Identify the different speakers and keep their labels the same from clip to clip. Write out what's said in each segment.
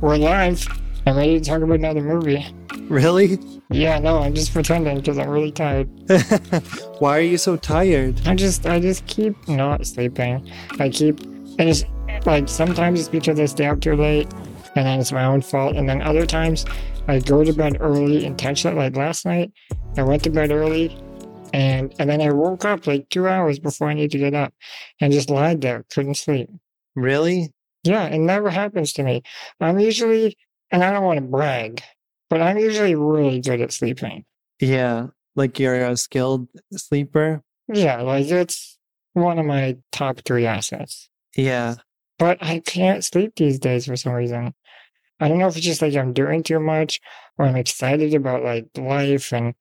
Speaker 1: we're live. I'm ready to talk about another movie.
Speaker 2: Really?
Speaker 1: Yeah, no, I'm just pretending because I'm really tired.
Speaker 2: Why are you so tired?
Speaker 1: I just, I just keep not sleeping. I keep, and it's like sometimes it's because I stay up too late, and then it's my own fault. And then other times, I go to bed early intentionally. Like last night, I went to bed early, and and then I woke up like two hours before I need to get up, and just lied there, couldn't sleep.
Speaker 2: Really?
Speaker 1: Yeah, it never happens to me. I'm usually, and I don't want to brag, but I'm usually really good at sleeping.
Speaker 2: Yeah. Like you're a skilled sleeper?
Speaker 1: Yeah, like it's one of my top three assets.
Speaker 2: Yeah.
Speaker 1: But I can't sleep these days for some reason. I don't know if it's just like I'm doing too much or I'm excited about like life and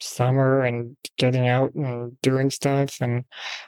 Speaker 1: summer and getting out and doing stuff and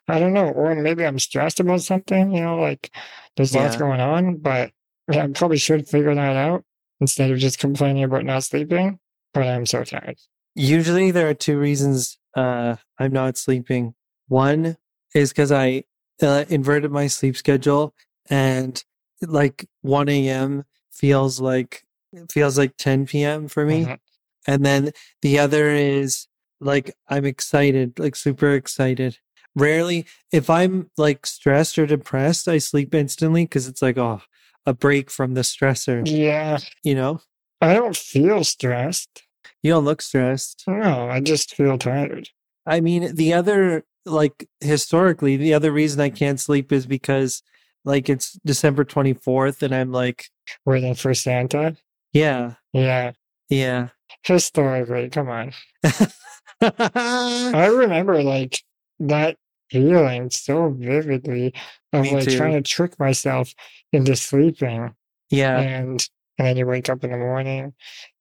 Speaker 1: I don't know, or maybe I'm stressed about something, you know, like there's lots going on, but I probably should figure that out instead of just complaining about not sleeping. But I'm so tired.
Speaker 2: Usually there are two reasons uh I'm not sleeping. One is because I uh, inverted my sleep schedule and like 1 a.m. feels like feels like 10 p.m. for me.
Speaker 1: Mhm.
Speaker 2: And then the other is like I'm excited, like super excited. Rarely, if I'm like stressed or depressed, I sleep instantly because it's like, oh, a break from the stressor,
Speaker 1: Yeah,
Speaker 2: you know?
Speaker 1: I don't feel stressed.
Speaker 2: You don't look stressed.
Speaker 1: No, I just feel tired.
Speaker 2: I mean, the other, like historically, the other reason I can't sleep is because like it's December 24th and I'm like,
Speaker 1: Waiting for Santa.
Speaker 2: yeah,
Speaker 1: Yeah,
Speaker 2: yeah.
Speaker 1: Historically, come on. I remember like that feeling so vividly of
Speaker 2: Me
Speaker 1: like
Speaker 2: too.
Speaker 1: trying to trick myself into sleeping
Speaker 2: yeah.
Speaker 1: and and then you wake up in the morning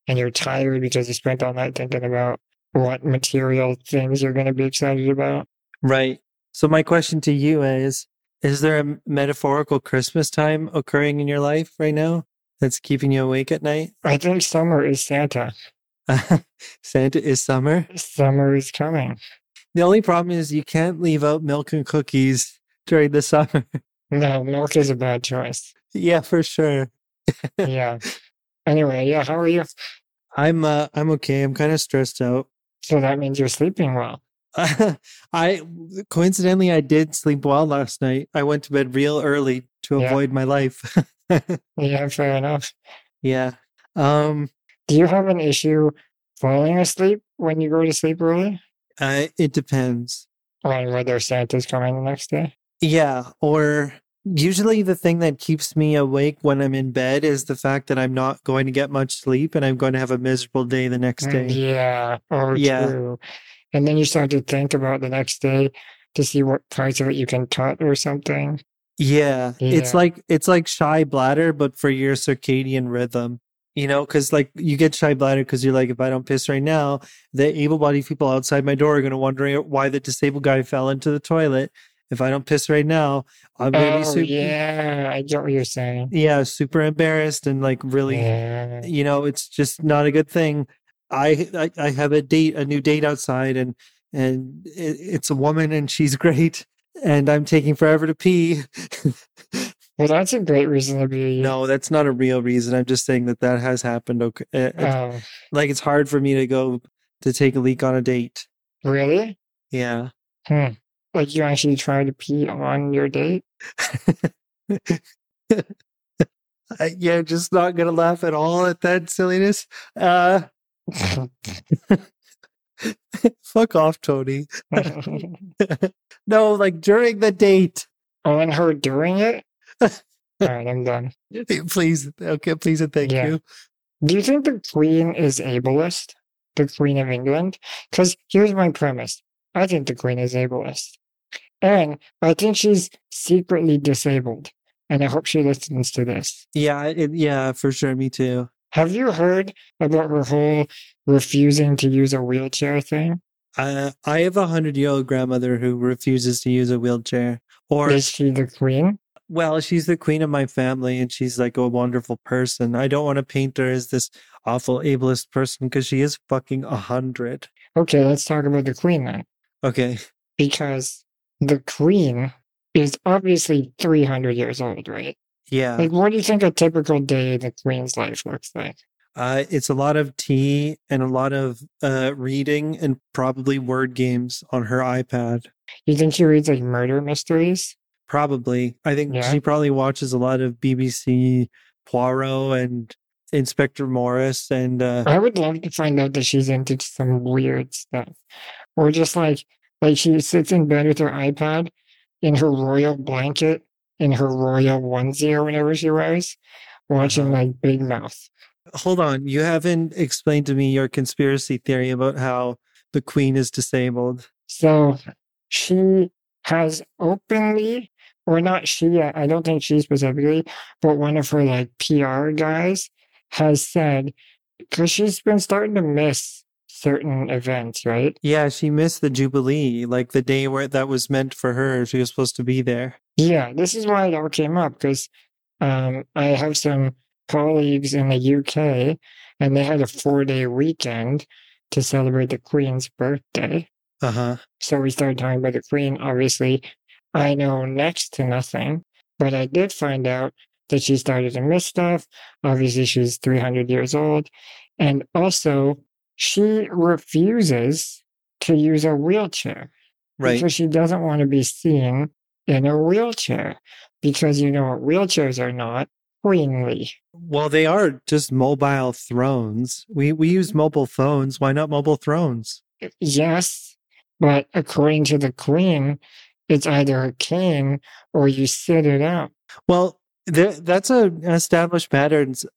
Speaker 1: and you're tired because you spent all night thinking about what material things you're going to be excited about.
Speaker 2: Right. So my question to you is is there a metaphorical Christmas time occurring in your life right now that's keeping you awake at night?
Speaker 1: I think summer is Santa.
Speaker 2: Santa is summer.
Speaker 1: Summer is coming.
Speaker 2: The only problem is you can't leave out milk and cookies during the summer.
Speaker 1: No, milk is a bad choice.
Speaker 2: yeah, for sure.
Speaker 1: Yeah. Anyway, yeah, how are you?
Speaker 2: I'm uh, I'm okay. I'm kind of stressed out.
Speaker 1: So that means you're sleeping well.
Speaker 2: I coincidentally I did sleep well last night. I went to bed real early to
Speaker 1: Yeah.
Speaker 2: avoid my life.
Speaker 1: Yeah, fair enough.
Speaker 2: yeah. Um
Speaker 1: Do you have an issue falling asleep when you go to sleep early?
Speaker 2: uh, it depends.
Speaker 1: On whether Santa's coming the next day?
Speaker 2: Yeah, or usually the thing that keeps me awake when I'm in bed is the fact that I'm not going to get much sleep and I'm going to have a miserable day the next
Speaker 1: Mm,
Speaker 2: day.
Speaker 1: Yeah. Oh,
Speaker 2: Yeah.
Speaker 1: true. And then you start to think about the next day to see what parts of it you can cut or something.
Speaker 2: Yeah, it's like it's like shy bladder, but for your circadian rhythm. You know, because like you get shy bladder because you're like, if I don't piss right now, the able-bodied people outside my door are going to wonder why the disabled guy fell into the toilet. If I don't piss right now, I'm going to
Speaker 1: Oh,
Speaker 2: be super,
Speaker 1: yeah. I get what you're saying.
Speaker 2: yeah, super embarrassed and like really
Speaker 1: Yeah.
Speaker 2: you know it's just not a good thing i i, I have a date a new date outside and and it, it's a woman and she's great and i'm taking forever to pee
Speaker 1: Well, that's a great reason to be.
Speaker 2: no that's not a real reason i'm just saying that that has happened okay Uh, it's-
Speaker 1: Oh,
Speaker 2: like it's hard for me to go to take a leak on a date
Speaker 1: really?
Speaker 2: yeah
Speaker 1: Hmm. Like you actually try to pee on your date?
Speaker 2: I, yeah just not gonna laugh at all at that silliness uh fuck off tony no like during the date
Speaker 1: oh, and her doing it? All right, I'm done.
Speaker 2: please okay please and thank
Speaker 1: Yeah.
Speaker 2: you
Speaker 1: Do you think the Queen is ableist? The Queen of England? Because here's my premise I think the Queen is ableist. And I think she's secretly disabled. And I hope she listens to this.
Speaker 2: Yeah, it, yeah, for sure. Me too.
Speaker 1: Have you heard about her whole refusing to use a wheelchair thing?
Speaker 2: Uh, I have a hundred year old grandmother who refuses to use a wheelchair. Or,
Speaker 1: Is she the Queen?
Speaker 2: Well, she's the queen of my family and she's like a wonderful person. I don't want to paint her as this awful ableist person because she is fucking a hundred.
Speaker 1: Okay, let's talk about the Queen then.
Speaker 2: Okay.
Speaker 1: Because the Queen is obviously 300 years old, right?
Speaker 2: Yeah.
Speaker 1: Like, what do you think a typical day in the Queen's life looks like?
Speaker 2: Uh, it's a lot of tea and a lot of uh, reading and probably word games on her iPad.
Speaker 1: You think she reads like murder mysteries?
Speaker 2: Probably. I think
Speaker 1: Yeah.
Speaker 2: she probably watches a lot of BBC Poirot and Inspector Morris and uh,
Speaker 1: I would love to find out that she's into some weird stuff, or just like like she sits in bed with her iPad in her royal blanket in her royal onesie or whatever she wears, watching
Speaker 2: Uh-huh.
Speaker 1: like Big Mouth.
Speaker 2: hold on, you haven't explained to me your conspiracy theory about how the queen is disabled.
Speaker 1: So she has openly, or not she, I I don't think she specifically, but one of her like PR guys has said, because she's been starting to miss certain events, right?
Speaker 2: Yeah, she missed the Jubilee, like the day where that was meant for her. She was supposed to be there.
Speaker 1: Yeah, this is why it all came up because um, I have some colleagues in the UK and they had a four day weekend to celebrate the Queen's birthday.
Speaker 2: Uh huh.
Speaker 1: So we started talking about the Queen. Obviously, I know next to nothing, but I did find out that she started to miss stuff. Obviously, she's 300 years old. And also, she refuses to use a wheelchair
Speaker 2: Right.
Speaker 1: because she doesn't want to be seen in a wheelchair because you know what wheelchairs are not queenly.
Speaker 2: Well, they are just mobile thrones. We we use mobile phones. Why not mobile thrones?
Speaker 1: Yes, but according to the queen, it's either a cane or you sit it out.
Speaker 2: Well, that's a, an established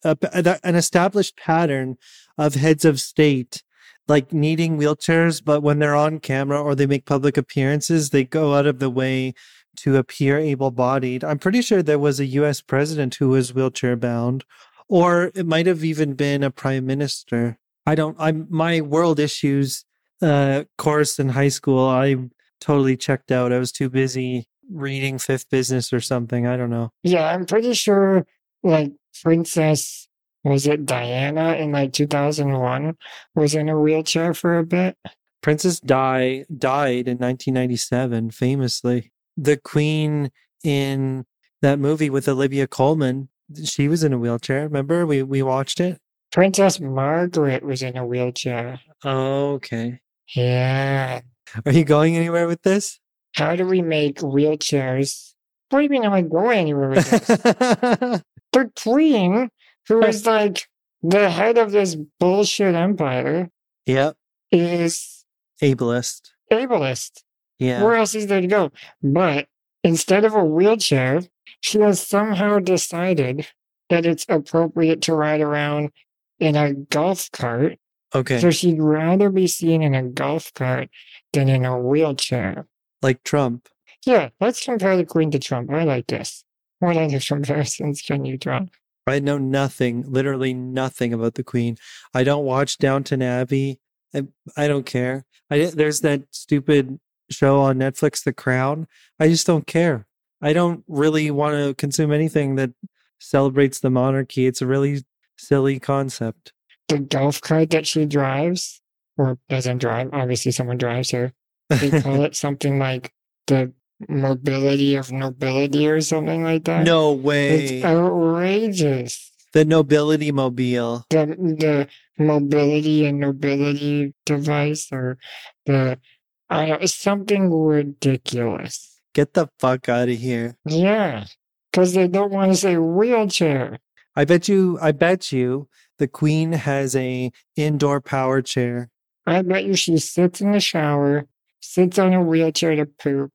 Speaker 2: a- an established pattern of heads of state, like needing wheelchairs, but when they're on camera or they make public appearances, they go out of the way to appear able-bodied. I'm pretty sure there was a U.S. president who was wheelchair bound, or it might have even been a prime minister. I don't. I'm my world issues uh, course in high school. I totally checked out. I was too busy reading Fifth Business or something. I don't know.
Speaker 1: Yeah, I'm pretty sure like Princess was it Diana in like 2001 was in a wheelchair for a bit.
Speaker 2: Princess Di died in 1997, famously. The Queen in that movie with Olivia Colman, she was in a wheelchair. Remember, we we watched it.
Speaker 1: Princess Margaret was in a wheelchair.
Speaker 2: okay.
Speaker 1: Yeah.
Speaker 2: Are you going anywhere with this?
Speaker 1: How do we make wheelchairs? What do you mean am I going anywhere with this? the queen, who is like the head of this bullshit empire,
Speaker 2: yep.
Speaker 1: is
Speaker 2: Ableist.
Speaker 1: ableist.
Speaker 2: Yeah.
Speaker 1: Where else is there to go? But instead of a wheelchair, she has somehow decided that it's appropriate to ride around in a golf cart.
Speaker 2: Okay.
Speaker 1: So she'd rather be seen in a golf cart than in a wheelchair.
Speaker 2: Like Trump.
Speaker 1: Yeah, let's compare the Queen to Trump. I like this. What other comparisons can you draw?
Speaker 2: I know nothing, literally nothing about the Queen. I don't watch Downton Abbey. I, I don't care. I there's that stupid show on Netflix, The Crown. I just don't care. I don't really want to consume anything that celebrates the monarchy. It's a really silly concept.
Speaker 1: The golf cart that she drives, or doesn't drive, obviously someone drives her. They call it something like the mobility of nobility or something like that.
Speaker 2: no way.
Speaker 1: It's outrageous.
Speaker 2: the nobility mobile.
Speaker 1: The the mobility and nobility device or the I don't, it's something ridiculous.
Speaker 2: Get the fuck out of here.
Speaker 1: Yeah. Because they don't want to say wheelchair.
Speaker 2: I bet you I bet you the Queen has a indoor power chair.
Speaker 1: I bet you she sits in the shower, sits on a wheelchair to poop.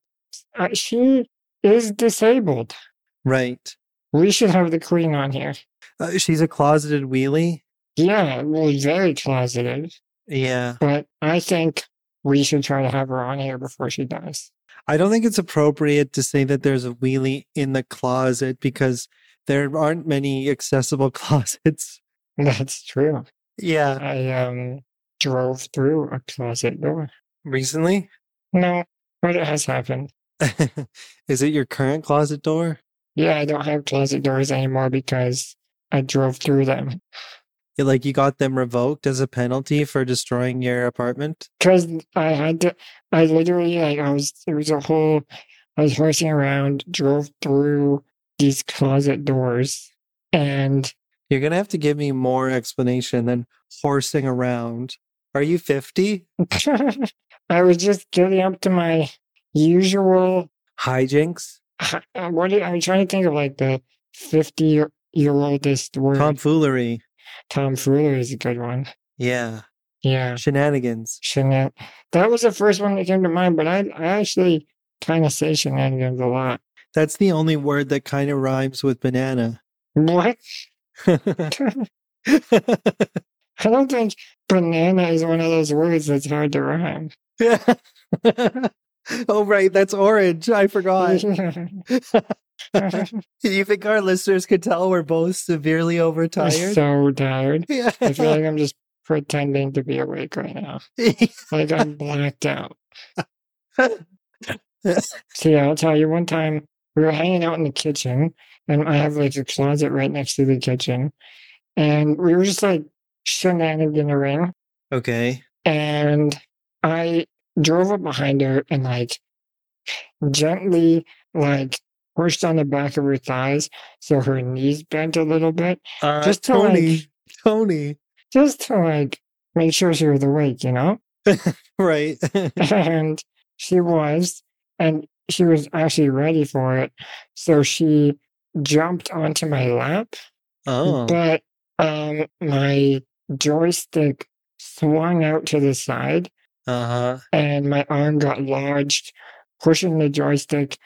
Speaker 1: Uh, she is disabled.
Speaker 2: Right.
Speaker 1: We should have the queen on here.
Speaker 2: Uh, she's a closeted wheelie.
Speaker 1: Yeah, well, very closeted.
Speaker 2: Yeah.
Speaker 1: But I think we should try to have her on here before she dies.
Speaker 2: I don't think it's appropriate to say that there's a wheelie in the closet because there aren't many accessible closets.
Speaker 1: That's true.
Speaker 2: Yeah.
Speaker 1: I um drove through a closet door.
Speaker 2: Recently?
Speaker 1: No, but it has happened.
Speaker 2: Is it your current closet door?
Speaker 1: Yeah, I don't have closet doors anymore because I drove through them.
Speaker 2: Like you got them revoked as a penalty for destroying your apartment?
Speaker 1: Because I had to, I literally, like, I was, it was a whole, I was horsing around, drove through these closet doors. And
Speaker 2: You're gonna have to give me more explanation than horsing around. Are you 50?
Speaker 1: I was just getting up to my usual.
Speaker 2: Hijinks?
Speaker 1: What do- I'm trying to think of like the 50 year, year oldest word.
Speaker 2: Tomfoolery.
Speaker 1: Tomfoolery is a good one.
Speaker 2: Yeah.
Speaker 1: Yeah.
Speaker 2: Shenanigans.
Speaker 1: Shenan. That was the first one that came to mind, but I, I actually kind of say shenanigans a lot.
Speaker 2: That's the only word that kind of rhymes with banana.
Speaker 1: What? I don't think banana is one of those words that's hard to rhyme.
Speaker 2: oh, right. That's orange. I forgot. Do you think our listeners could tell we're both severely
Speaker 1: I'm
Speaker 2: overtired?
Speaker 1: so tired.
Speaker 2: yeah.
Speaker 1: I feel like I'm just pretending to be awake right now. Like I'm blacked out. So yeah, I'll tell you one time we were hanging out in the kitchen and I have like a closet right next to the kitchen. And we were just like shenaniganing
Speaker 2: okay.
Speaker 1: and I drove up behind her and like gently like pushed on the back of her thighs so her knees bent a little bit
Speaker 2: Uh,
Speaker 1: Just to,
Speaker 2: Tony.
Speaker 1: like-
Speaker 2: Tony.
Speaker 1: just to like make sure she was awake, you know?
Speaker 2: Right.
Speaker 1: and she was and she was actually ready for it so she jumped onto my lap
Speaker 2: oh.
Speaker 1: but um my joystick swung out to the side
Speaker 2: Uh huh.
Speaker 1: and my arm got lodged pushing the joystick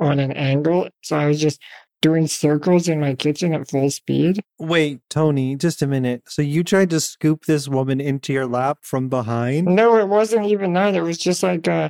Speaker 1: on an angle so i was just doing circles in my kitchen at full speed
Speaker 2: Wait, Tony, just a minute. So you tried to scoop this woman into your lap from behind?
Speaker 1: no it wasn't even that it was just like uh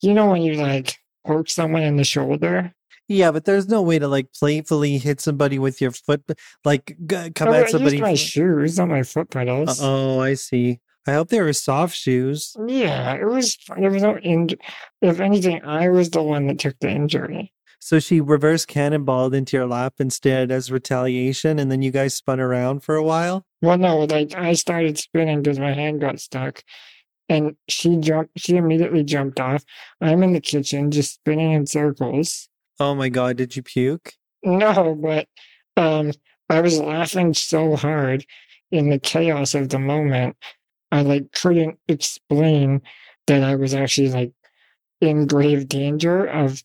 Speaker 1: you know when you like poke someone in the shoulder
Speaker 2: Yeah, but there's no way to like playfully hit somebody with your foot, like g- come
Speaker 1: Oh, I
Speaker 2: at
Speaker 1: used
Speaker 2: somebody.
Speaker 1: my
Speaker 2: from-
Speaker 1: shoes, not my foot pedals.
Speaker 2: Oh, I see. I hope they were soft shoes.
Speaker 1: Yeah, it was. There was no injury. If anything, I was the one that took the injury.
Speaker 2: So she reverse cannonballed into your lap instead as retaliation, and then you guys spun around for a while.
Speaker 1: Well, no, like I started spinning because my hand got stuck, and she jumped. She immediately jumped off. I'm in the kitchen, just spinning in circles.
Speaker 2: Oh my god, did you puke?
Speaker 1: No, but um, I was laughing so hard in the chaos of the moment. I like couldn't explain that I was actually like in grave danger of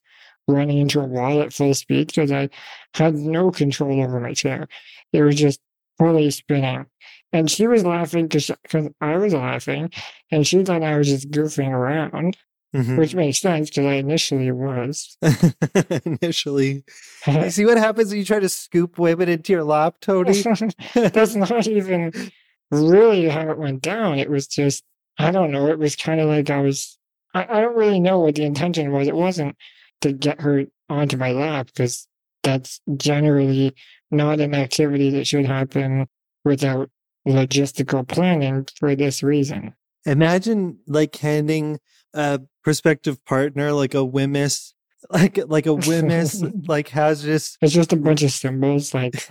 Speaker 1: running into a wall at full speed because I had no control over my chair. It was just fully spinning. And she was laughing because I was laughing, and she thought I was just goofing around,
Speaker 2: Mhm.
Speaker 1: which makes sense because I initially was.
Speaker 2: Initially, you see what happens when you try to scoop women into your lap, Tony?
Speaker 1: That's not even really how it went down. It was just, I don't know. It was kind of like I was, I, I don't really know what the intention was. It wasn't to get her onto my lap because that's generally not an activity that should happen without logistical planning for this reason.
Speaker 2: Imagine like handing a prospective partner like a WHMIS, like like a WHMIS, like hazardous.
Speaker 1: It's just a bunch of symbols like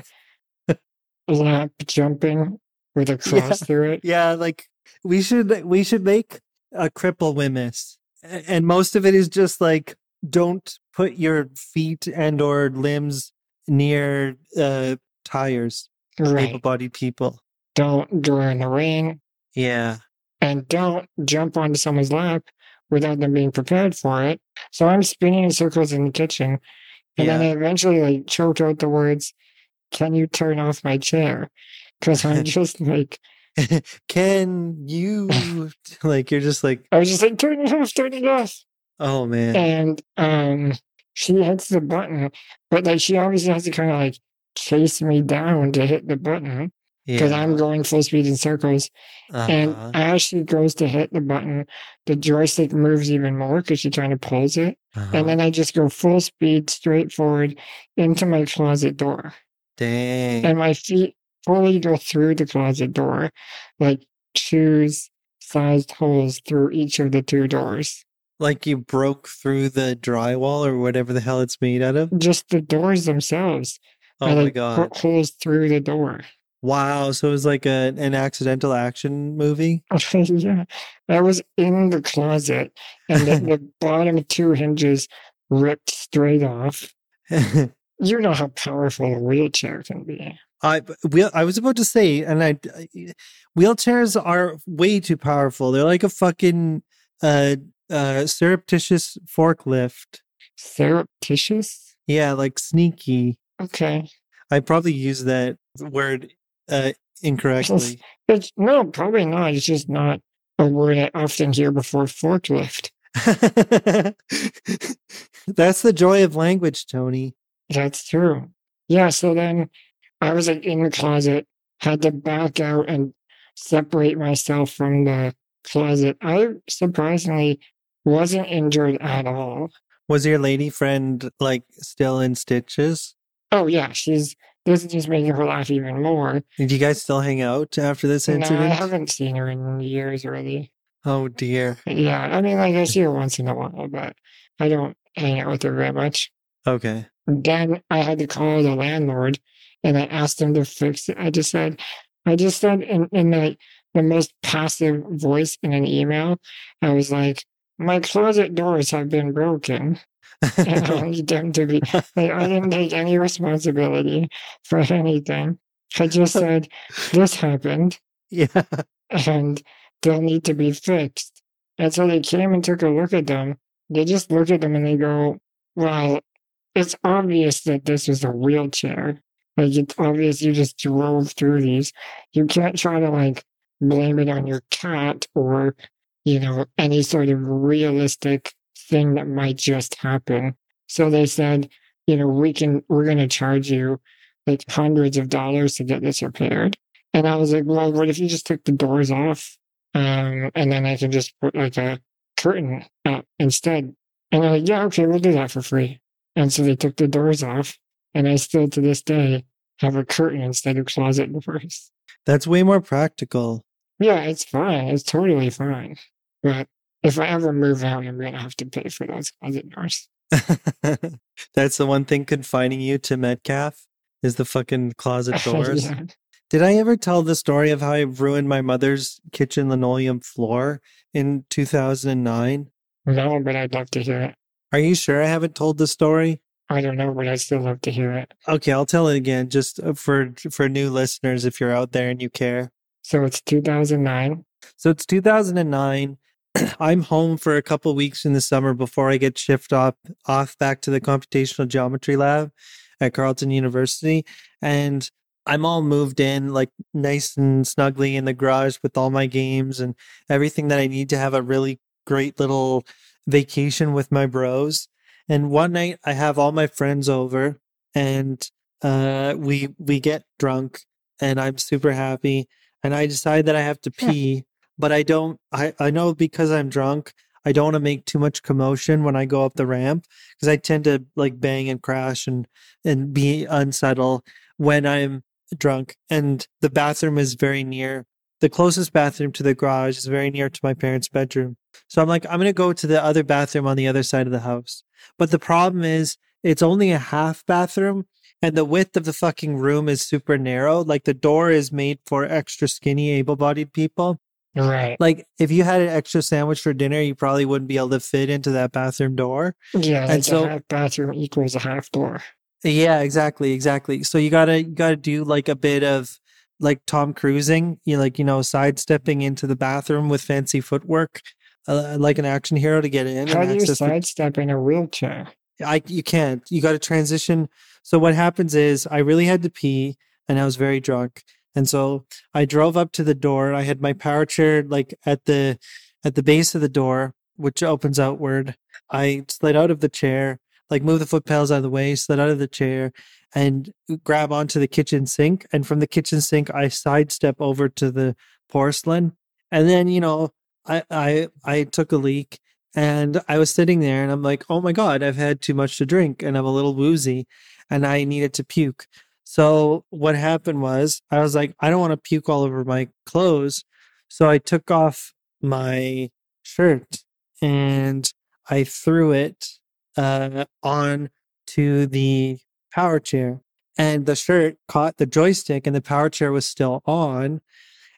Speaker 1: lap jumping with a
Speaker 2: Yeah.
Speaker 1: cross through it.
Speaker 2: Yeah, like we should we should make a cripple WHMIS, A- and most of it is just like don't put your feet and or limbs near uh tires.
Speaker 1: Right.
Speaker 2: Able-bodied people.
Speaker 1: Don't go in the rain.
Speaker 2: Yeah.
Speaker 1: And don't jump onto someone's lap without them being prepared for it. So I'm spinning in circles in the kitchen, and then I eventually like choked out the words, "Can you turn off my chair?" Because I'm just like,
Speaker 2: Can you like you're just like
Speaker 1: I was just like, "Turn it off, turn it off,"
Speaker 2: oh man.
Speaker 1: and um, she hits the button, but like she obviously has to kind of like chase me down to hit the button because
Speaker 2: yeah.
Speaker 1: I'm going full speed in circles. And
Speaker 2: uh-huh,
Speaker 1: as she goes to hit the button, the joystick moves even more because she's trying to pulse it.
Speaker 2: uh-huh.
Speaker 1: And then I just go full speed straight forward into my closet door.
Speaker 2: dang.
Speaker 1: And my feet fully go through the closet door, like shoes sized holes through each of the two doors.
Speaker 2: like you broke through the drywall or whatever the hell it's made out of.
Speaker 1: Just the doors themselves.
Speaker 2: Oh
Speaker 1: I
Speaker 2: my god.
Speaker 1: put holes through the door.
Speaker 2: Wow. So it was like a, an accidental action movie.
Speaker 1: yeah. I was in the closet and the, the bottom two hinges ripped straight off. you know how powerful a wheelchair can be.
Speaker 2: I wheel. I was about to say, and I wheelchairs are way too powerful. They're like a fucking uh, uh, surreptitious forklift.
Speaker 1: Surreptitious?
Speaker 2: Yeah, like sneaky.
Speaker 1: Okay.
Speaker 2: I probably used that word uh, incorrectly.
Speaker 1: It's, no, probably not. It's just not a word I often hear before forklift.
Speaker 2: That's the joy of language, Tony.
Speaker 1: That's true. Yeah, so then I was like in the closet, had to back out and separate myself from the closet. I surprisingly wasn't injured at all.
Speaker 2: Was your lady friend like still in stitches?
Speaker 1: Oh yeah, she's this is just making her laugh even more.
Speaker 2: Did you guys still hang out after this incident?
Speaker 1: No, I haven't seen her in years really.
Speaker 2: oh dear.
Speaker 1: Yeah, I mean like I see her once in a while, but I don't hang out with her very much.
Speaker 2: Okay.
Speaker 1: then I had to call the landlord and I asked him to fix it. I just said, I just said in, in the, the most passive voice in an email, I was like, my closet doors have been broken. And I to be, like, I didn't take any responsibility for anything. I just said, this happened
Speaker 2: yeah.
Speaker 1: and they'll need to be fixed. And so they came and took a look at them. They just look at them and they go, well, it's obvious that this was a wheelchair. Like it's obvious you just drove through these. You can't try to like blame it on your cat or, you know, any sort of realistic thing that might just happen. So they said, you know, we can, we're going to charge you like hundreds of dollars to get this repaired. And I was like, well, what if you just took the doors off? Um, and then I can just put like a curtain up instead. And they're like, yeah, okay, we'll do that for free. And so they took the doors off. And I still to this day have a curtain instead of closet doors.
Speaker 2: That's way more practical.
Speaker 1: Yeah, it's fine. It's totally fine. But if I ever move out, I'm going to have to pay for those closet doors.
Speaker 2: That's the one thing confining you to Metcalf is the fucking closet doors.
Speaker 1: Yeah.
Speaker 2: Did I ever tell the story of how I ruined my mother's kitchen linoleum floor in 2009?
Speaker 1: No, but I'd love to hear it.
Speaker 2: Are you sure I haven't told the story?
Speaker 1: I don't know, but I'd still love to hear it.
Speaker 2: Okay, I'll tell it again just uh, for for new listeners if you're out there and you care.
Speaker 1: So it's 2009.
Speaker 2: So it's 2009. I'm home for a couple weeks in the summer before I get shipped off off back to the computational geometry lab at Carleton University, and I'm all moved in, like nice and snugly in the garage with all my games and everything that I need to have a really great little vacation with my bros. And one night I have all my friends over, and uh, we we get drunk, and I'm super happy, and I decide that I have to pee but I don't I, I know because I'm drunk, I don't want to make too much commotion when I go up the ramp because I tend to like bang and crash and and be unsettled when I'm drunk. And the bathroom is very near. The closest bathroom to the garage is very near to my parents' bedroom. So I'm like, I'm gonna go to the other bathroom on the other side of the house. But the problem is it's only a half bathroom and the width of the fucking room is super narrow. Like the door is made for extra skinny, able bodied people.
Speaker 1: Right.
Speaker 2: Like if you had an extra sandwich for dinner, you probably wouldn't be able to fit into that bathroom door.
Speaker 1: Yeah,
Speaker 2: And so-
Speaker 1: bathroom equals a half door.
Speaker 2: Yeah, exactly, exactly. So you gotta you gotta do like a bit of like Tom Cruising, you like you know sidestepping into the bathroom with fancy footwork, uh, like an action hero to get in.
Speaker 1: How
Speaker 2: and
Speaker 1: do you
Speaker 2: access the-
Speaker 1: sidestep in a wheelchair?
Speaker 2: I you can't. You got to transition. So what happens is I really had to pee and I was very drunk. And so I drove up to the door. I had my power chair like at the at the base of the door, which opens outward. I slid out of the chair, like move the foot pedals out of the way, slid out of the chair and grab onto the kitchen sink. And from the kitchen sink, I sidestep over to the porcelain. And then, you know, I I I took a leak and I was sitting there and I'm like, oh my God, I've had too much to drink and I'm a little woozy and I needed to puke. So what happened was I was like, I don't want to puke all over my clothes. So I took off my shirt and I threw it uh, on to the power chair. And the shirt caught the joystick and the power chair was still on.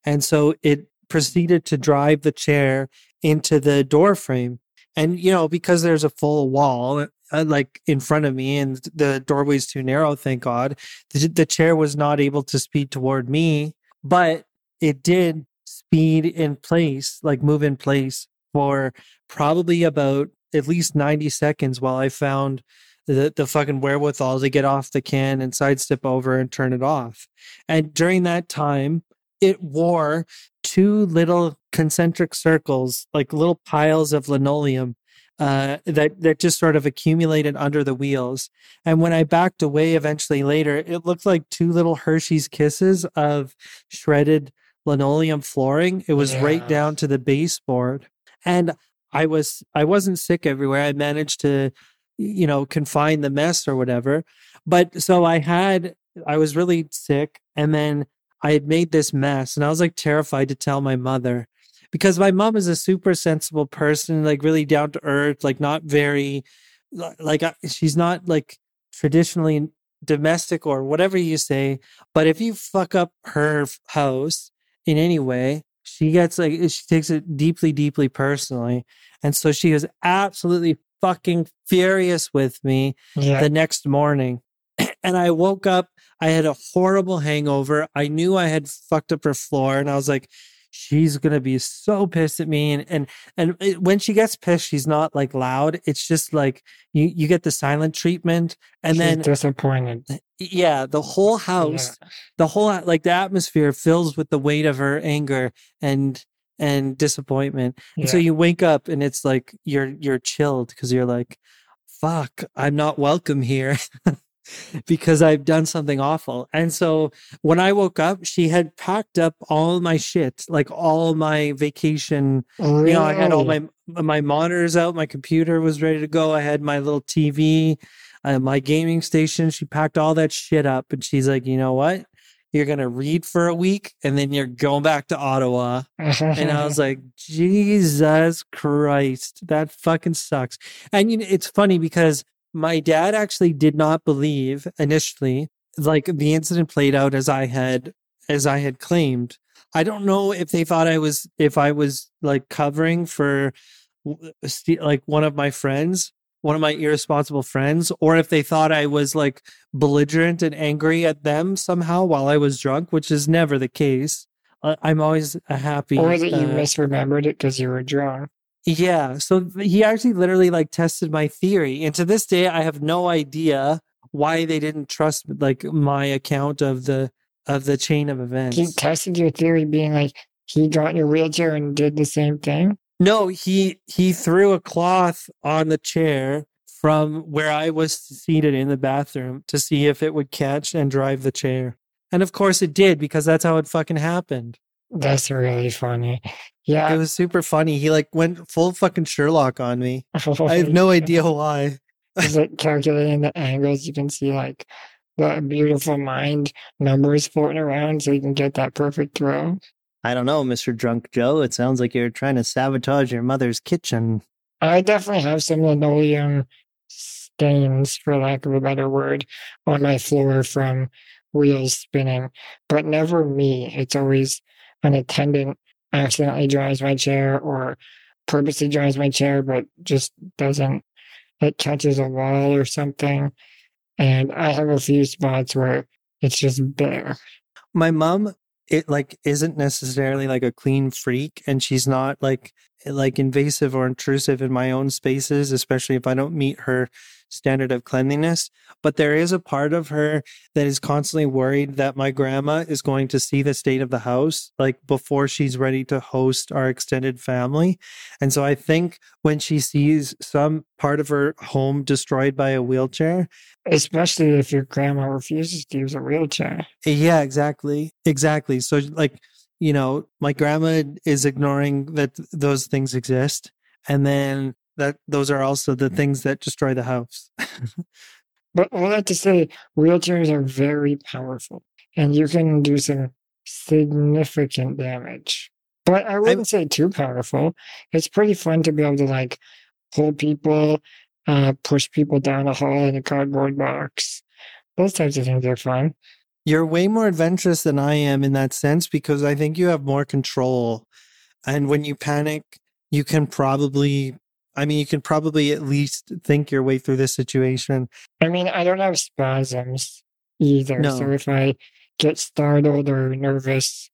Speaker 2: And so it proceeded to drive the chair into the door frame. And, you know, because there's a full wall uh, like in front of me, and the doorway's too narrow. Thank God. The, the chair was not able to speed toward me, but it did speed in place, like move in place for probably about at least 90 seconds while I found the, the fucking wherewithal to get off the can and sidestep over and turn it off. And during that time, it wore two little concentric circles, like little piles of linoleum uh, that that just sort of accumulated under the wheels. And when I backed away eventually later, it looked like two little Hershey's kisses of shredded linoleum flooring. It was yeah. right down to the baseboard. And I was I wasn't sick everywhere. I managed to, you know, confine the mess or whatever. But so I had I was really sick and then I had made this mess and I was like terrified to tell my mother because my mom is a super sensible person, like really down to earth, like not very like she's not like traditionally domestic or whatever you say, but if you fuck up her house in any way, she gets like she takes it deeply deeply personally and so she was absolutely fucking furious with me yeah. the next morning and i woke up i had a horrible hangover i knew i had fucked up her floor and i was like she's gonna be so pissed at me and and and it, when she gets pissed she's not like loud it's just like you you get the silent treatment and
Speaker 1: she's
Speaker 2: then
Speaker 1: disappointed uh,
Speaker 2: yeah the whole house yeah. the whole like the atmosphere fills with the weight of her anger and and disappointment yeah. and so you wake up and it's like you're you're chilled because you're like fuck i'm not welcome here because I've done something awful. And so when I woke up, she had packed up all my shit, like all my vacation. Really? You know, I had all my my monitors out, my computer was ready to go. I had my little TV, uh, my gaming station. She packed all that shit up, and she's like, you know what? You're gonna read for a week, and then you're going back to Ottawa. and I was like, Jesus Christ, that fucking sucks. And you know, it's funny because my dad actually did not believe initially like the incident played out as I had as I had claimed. I don't know if they thought I was if I was like covering for like one of my friends, one of my irresponsible friends, or if they thought I was like belligerent and angry at them somehow while I was drunk, which is never the case. I'm always a happy.
Speaker 1: Or that you uh, misremembered it because you were drunk.
Speaker 2: Yeah. So he actually literally like tested my theory. And to this day, I have no idea why they didn't trust like my account of the of the chain of events.
Speaker 1: He tested your theory being like he got in your wheelchair and did the same thing?
Speaker 2: No, he he threw a cloth on the chair from where I was seated in the bathroom to see if it would catch and drive the chair. And of course it did because that's how it fucking happened.
Speaker 1: That's really funny. Yeah.
Speaker 2: It was super funny. He like went full fucking Sherlock on me. I have no idea why.
Speaker 1: Is it calculating the angles? You can see like the beautiful mind numbers floating around so you can get that perfect throw.
Speaker 3: I don't know, Mr. Drunk Joe. It sounds like you're trying to sabotage your mother's kitchen.
Speaker 1: I definitely have some linoleum stains, for lack of a better word, on my floor from wheels spinning, but never me. It's always an attendant accidentally drives my chair or purposely drives my chair, but just doesn't, it catches a wall or something. And I have a few spots where it's just bare.
Speaker 2: My mom, it like isn't necessarily like a clean freak and she's not like like invasive or intrusive in my own spaces especially if i don't meet her standard of cleanliness. But there is a part of her that is constantly worried that my grandma is going to see the state of the house like before she's ready to host our extended family. And so I think when she sees some part of her home destroyed by a wheelchair,
Speaker 1: especially if your grandma refuses to use a wheelchair.
Speaker 2: Yeah, exactly. Exactly. So like you know, my grandma is ignoring that those things exist. And then that those are also the things that destroy the house.
Speaker 1: but all that to say, wheelchairs are very powerful and you can do some significant damage. But I wouldn't I, say too powerful. It's pretty fun to be able to like pull people, uh, push people down a hall in a cardboard box. Those types of things are fun.
Speaker 2: You're way more adventurous than I am in that sense because I think you have more control. And when you panic, you can probably I mean, you can probably at least think your way through this situation.
Speaker 1: I mean, I don't have spasms either.
Speaker 2: No.
Speaker 1: So if I get startled or nervous,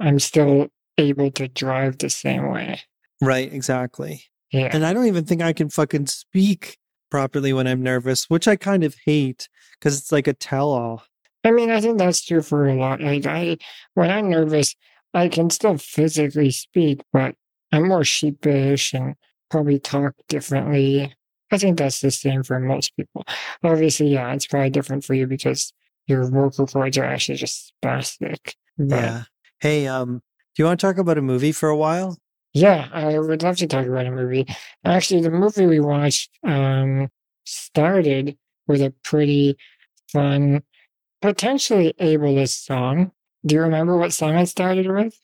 Speaker 1: I'm still able to drive the same way.
Speaker 2: Right, exactly.
Speaker 1: Yeah.
Speaker 2: And I don't even think I can fucking speak properly when I'm nervous, which I kind of hate because it's like a tell all.
Speaker 1: I mean, I think that's true for a lot. Like I, when I'm nervous, I can still physically speak, but I'm more sheepish and probably talk differently. I think that's the same for most people. Obviously, yeah, it's probably different for you because your vocal cords are actually just spastic.
Speaker 2: Yeah. Hey, um, do you want to talk about a movie for a while?
Speaker 1: Yeah, I would love to talk about a movie. Actually, the movie we watched um, started with a pretty fun, potentially ableist song. Do you remember what song it started with?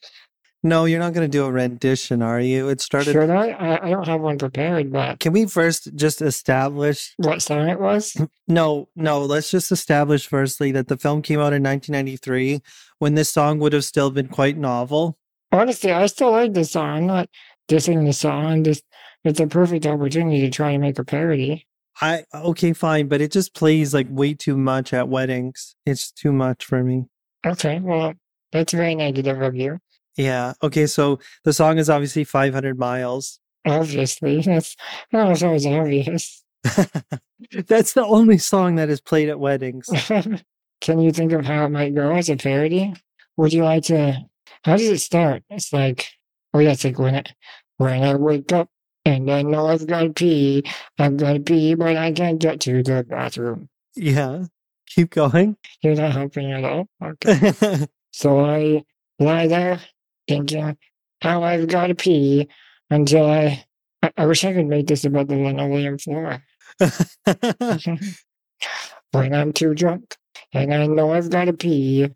Speaker 2: No, you're not going to do a rendition, are you? It started.
Speaker 1: Should I? I? I don't have one prepared, but
Speaker 2: Can we first just establish?
Speaker 1: what song it was?
Speaker 2: No, no, let's just establish firstly that the film came out in 1993 when this song would have still been quite novel.
Speaker 1: Honestly, I still like the song. I'm not dissing the song. Just it's a perfect opportunity to try and make a parody.
Speaker 2: I okay, fine, but it just plays like way too much at weddings. It's too much for me.
Speaker 1: Okay, well, that's very negative of you.
Speaker 2: Yeah. Okay, so the song is obviously 500 miles.
Speaker 1: Obviously, that's I don't know if it was obvious.
Speaker 2: That's the only song that is played at weddings.
Speaker 1: Can you think of how it might go as a parody? Would you like to? How does it start? It's like, oh yeah, it's like when it, when I wake up and I know I've got to pee, I've got to pee, but I can't get to the bathroom.
Speaker 2: Yeah. Keep going.
Speaker 1: You're not helping at all. Okay, so I lie there thinking how I've got to pee until I. I, I wish I could make this about the linoleum floor. when I'm too drunk and I know I've got to pee.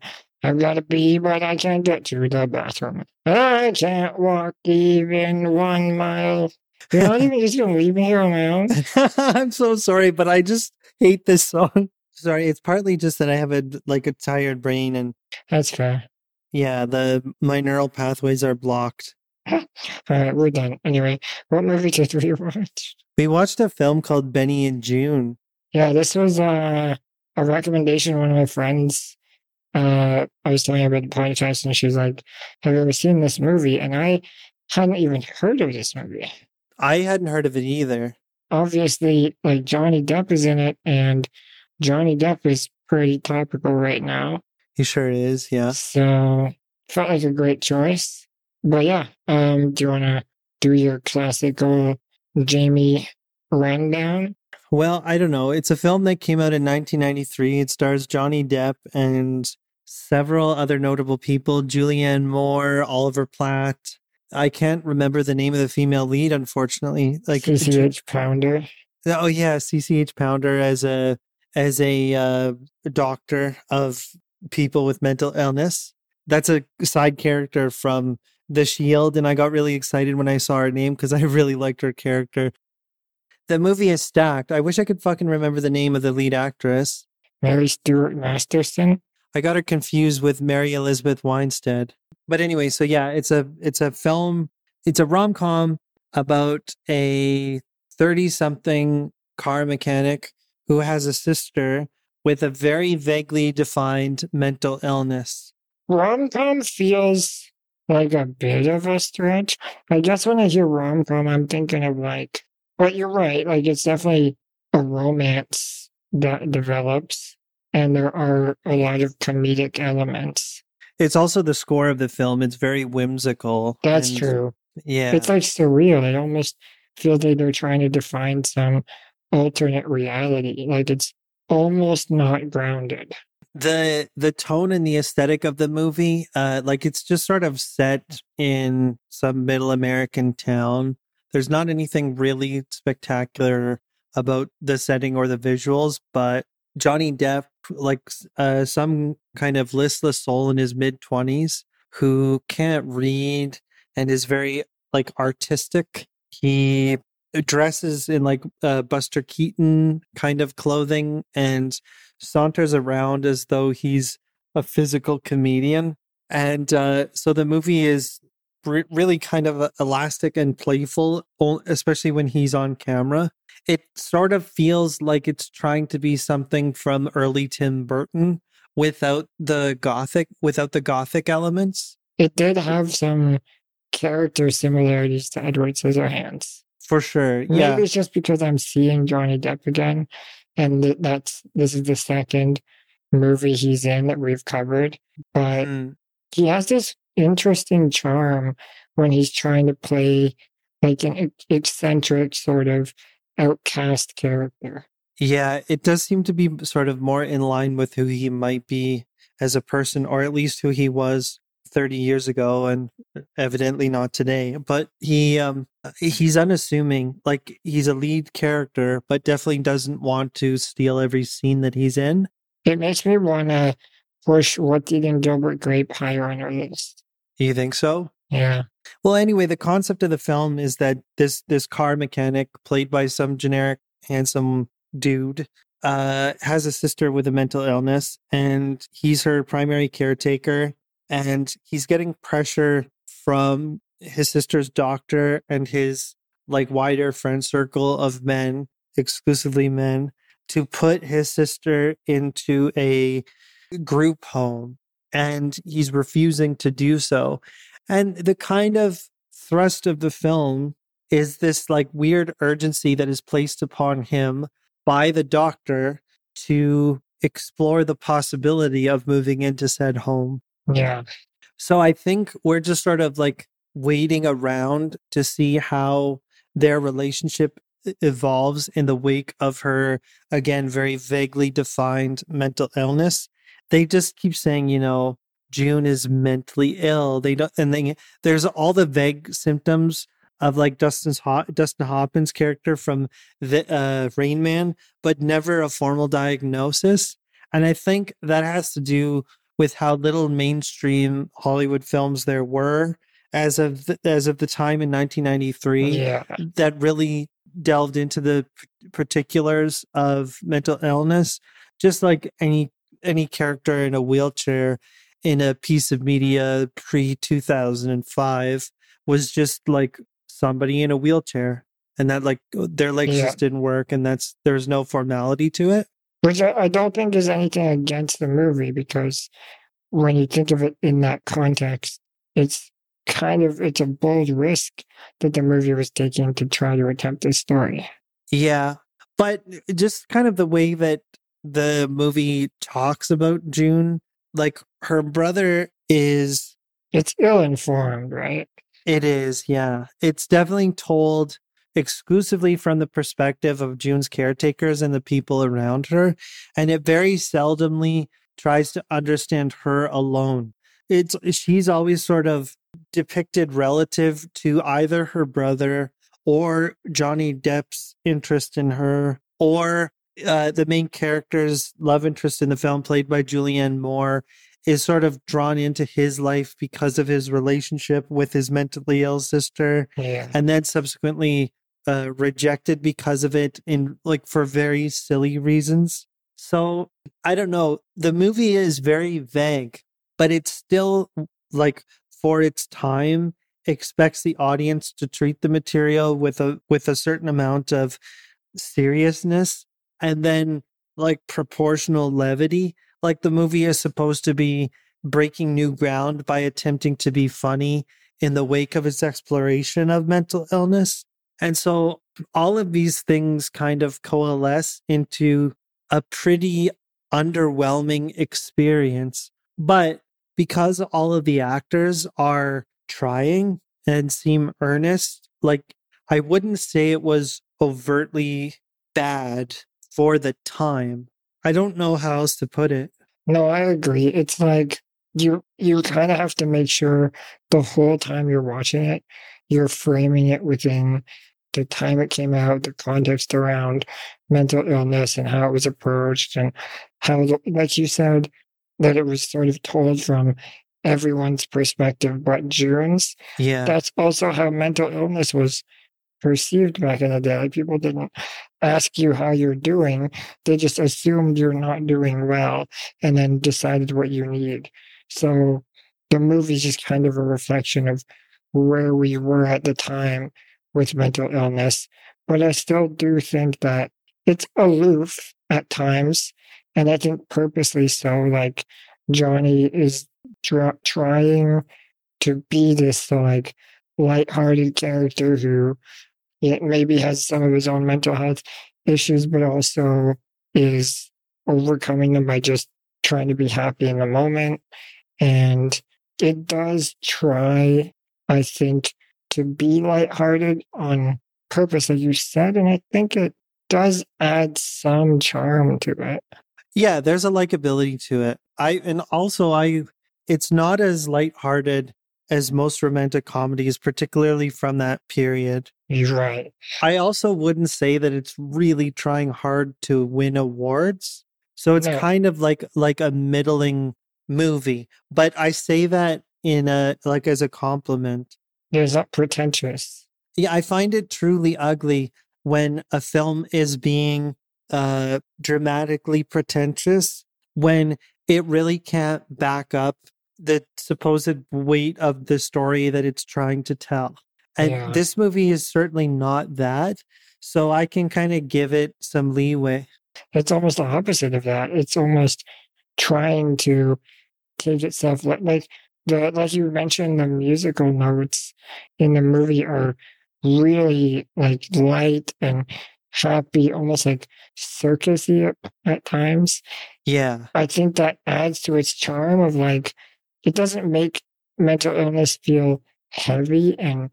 Speaker 1: I've got to pee, but I can't get to the bathroom. I can't walk even one mile. You're not even just gonna leave me here on my own.
Speaker 2: I'm so sorry, but I just hate this song. Sorry, it's partly just that I have a like a tired brain and
Speaker 1: That's fair.
Speaker 2: yeah, the my neural pathways are blocked.
Speaker 1: All right, we're done. Anyway, what movie did we watch?
Speaker 2: We watched a film called Benny and Joon.
Speaker 1: Yeah, this was uh, a recommendation. One of my friends, uh, I was telling her about the podcast, and she was like, "Have you ever seen this movie?" And I hadn't even heard of this movie.
Speaker 2: I hadn't heard of it either.
Speaker 1: Obviously, like Johnny Depp is in it, and Johnny Depp is pretty topical right now.
Speaker 2: He sure is, yeah.
Speaker 1: So felt like a great choice. But yeah, um, do you want to do your classical Jamie rundown?
Speaker 2: Well, I don't know. It's a film that came out in 1993. It stars Johnny Depp and several other notable people Julianne Moore, Oliver Platt. I can't remember the name of the female lead, unfortunately. Like,
Speaker 1: CCH Pounder.
Speaker 2: oh yeah, CCH Pounder as a as a uh, doctor of people with mental illness. That's a side character from The Shield, and I got really excited when I saw her name because I really liked her character. The movie is stacked. I wish I could fucking remember the name of the lead actress.
Speaker 1: Mary Stuart Masterson.
Speaker 2: I got her confused with Mary Elizabeth Winstead. But anyway, so yeah, it's a it's a film. It's a rom com about a thirty something car mechanic who has a sister with a very vaguely defined mental illness.
Speaker 1: Rom com feels like a bit of a stretch. I guess when I hear rom com, I'm thinking of like, but you're right. Like, it's definitely a romance that develops, and there are a lot of comedic elements.
Speaker 2: It's also the score of the film. It's very whimsical.
Speaker 1: That's
Speaker 2: and-
Speaker 1: true.
Speaker 2: Yeah.
Speaker 1: It's like surreal. It almost feels like they're trying to define some alternate reality. Like, it's almost not grounded.
Speaker 2: the the tone and the aesthetic of the movie uh like it's just sort of set in some middle american town there's not anything really spectacular about the setting or the visuals but johnny depp like uh some kind of listless soul in his mid 20s who can't read and is very like artistic he dresses in like uh, buster keaton kind of clothing and saunters around as though he's a physical comedian. And uh, so the movie is really kind of uh, elastic and playful, especially when he's on camera. It sort of feels like it's trying to be something from early Tim Burton without the gothic, without the gothic elements.
Speaker 1: It did have some character similarities to Edward Scissorhands.
Speaker 2: For sure.
Speaker 1: Maybe it's just because I'm seeing Johnny Depp again, and th- that's this is the second movie he's in that we've covered. But
Speaker 2: Mm.
Speaker 1: he has this interesting charm when he's trying to play like an eccentric sort of outcast character.
Speaker 2: Yeah, it does seem to be sort of more in line with who he might be as a person, or at least who he was 30 years ago, and evidently not today. But he um he's unassuming, like he's a lead character, but definitely doesn't want to steal every scene that he's in.
Speaker 1: It makes me want to push What's Eating Gilbert Grape higher on our list.
Speaker 2: You think so?
Speaker 1: Yeah.
Speaker 2: Well, anyway, the concept of the film is that this this car mechanic, played by some generic handsome dude, uh, has a sister with a mental illness, and he's her primary caretaker. And he's getting pressure from his sister's doctor and his like wider friend circle of men, exclusively men, to put his sister into a group home, and he's refusing to do so. And the kind of thrust of the film is this like weird urgency that is placed upon him by the doctor to explore the possibility of moving into said home.
Speaker 1: Yeah.
Speaker 2: So I think we're just sort of like waiting around to see how their relationship evolves in the wake of her, again, very vaguely defined mental illness. They just keep saying, you know, Joon is mentally ill. They don't, and then there's all the vague symptoms of like Dustin's Ho- Dustin Hoffman's character from the uh, Rain Man, but never a formal diagnosis. And I think that has to do with how little mainstream Hollywood films there were as of the, as of the time in 1993
Speaker 1: Yeah.
Speaker 2: that really delved into the particulars of mental illness just like any any character in a wheelchair in a piece of media pre 2005 was just like somebody in a wheelchair and that like uh, their legs
Speaker 1: Yeah.
Speaker 2: just didn't work and that's there's no formality to it
Speaker 1: Which I, I don't think is anything against the movie because when you think of it in that context, it's kind of it's a bold risk that the movie was taking to try to attempt this story.
Speaker 2: Yeah. But uh, just kind of the way that the movie talks about Joon, like her brother is,
Speaker 1: It's ill informed, right?
Speaker 2: it is, yeah. It's definitely told exclusively from the perspective of Joon's caretakers and the people around her. And it very seldomly tries to understand her alone. It's, she's always sort of depicted relative to either her brother or Johnny Depp's interest in her, or uh, the main character's love interest in the film, played by Julianne Moore, is sort of drawn into his life because of his relationship with his mentally ill sister,
Speaker 1: Yeah.
Speaker 2: and then subsequently uh, rejected because of it in like for very silly reasons. So I don't know. The movie is very vague, but it's still like for its time expects the audience to treat the material with a with a certain amount of seriousness and then like proportional levity like the movie is supposed to be breaking new ground by attempting to be funny in the wake of its exploration of mental illness and so all of these things kind of coalesce into a pretty underwhelming experience but because all of the actors are trying and seem earnest, like I wouldn't say it was overtly bad for the time. I don't know how else to put it.
Speaker 1: No, I agree. It's like you you kind of have to make sure the whole time you're watching it, you're framing it within the time it came out, the context around mental illness and how it was approached, and how, like you said, that it was sort of told from everyone's perspective but Joon's.
Speaker 2: Yeah.
Speaker 1: That's also how mental illness was perceived back in the day. People didn't ask you how you're doing; they just assumed you're not doing well and then decided what you need. So the movie's just kind of a reflection of where we were at the time with mental illness. But I still do think that it's aloof at times. And I think purposely so. Like Johnny is tr- trying to be this like lighthearted character who maybe has some of his own mental health issues, but also is overcoming them by just trying to be happy in the moment. And it does try, I think, to be lighthearted on purpose, as you said. And I think it does add some charm to it.
Speaker 2: Yeah, there's a likability to it. I and also I it's not as lighthearted as most romantic comedies, particularly from that period.
Speaker 1: You're right.
Speaker 2: I also wouldn't say that it's really trying hard to win awards. So it's
Speaker 1: No.
Speaker 2: kind of like like a middling movie. But I say that in a like as a compliment.
Speaker 1: There's not pretentious.
Speaker 2: Yeah, I find it truly ugly when a film is being uh dramatically pretentious when it really can't back up the supposed weight of the story that it's trying to tell. And
Speaker 1: Yeah.
Speaker 2: this movie is certainly not that. So I can kind of give it some leeway.
Speaker 1: It's almost the opposite of that. It's almost trying to take itself like like the like you mentioned the musical notes in the movie are really like light and happy, almost like circusy at, at times.
Speaker 2: Yeah.
Speaker 1: I think that adds to its charm of like it doesn't make mental illness feel heavy and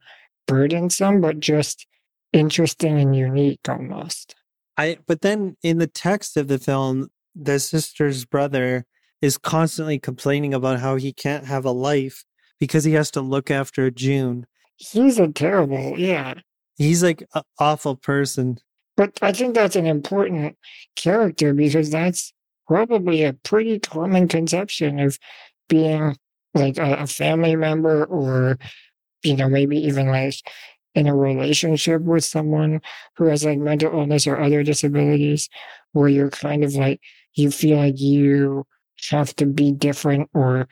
Speaker 1: burdensome, but just interesting and unique almost.
Speaker 2: I but then in the text of the film, the sister's brother is constantly complaining about how he can't have a life because he has to look after Joon.
Speaker 1: He's a terrible, yeah.
Speaker 2: He's like an awful person.
Speaker 1: But I think that's an important character because that's probably a pretty common conception of being like a, a family member or, you know, maybe even like in a relationship with someone who has like mental illness or other disabilities where you're kind of like, you feel like you have to be different or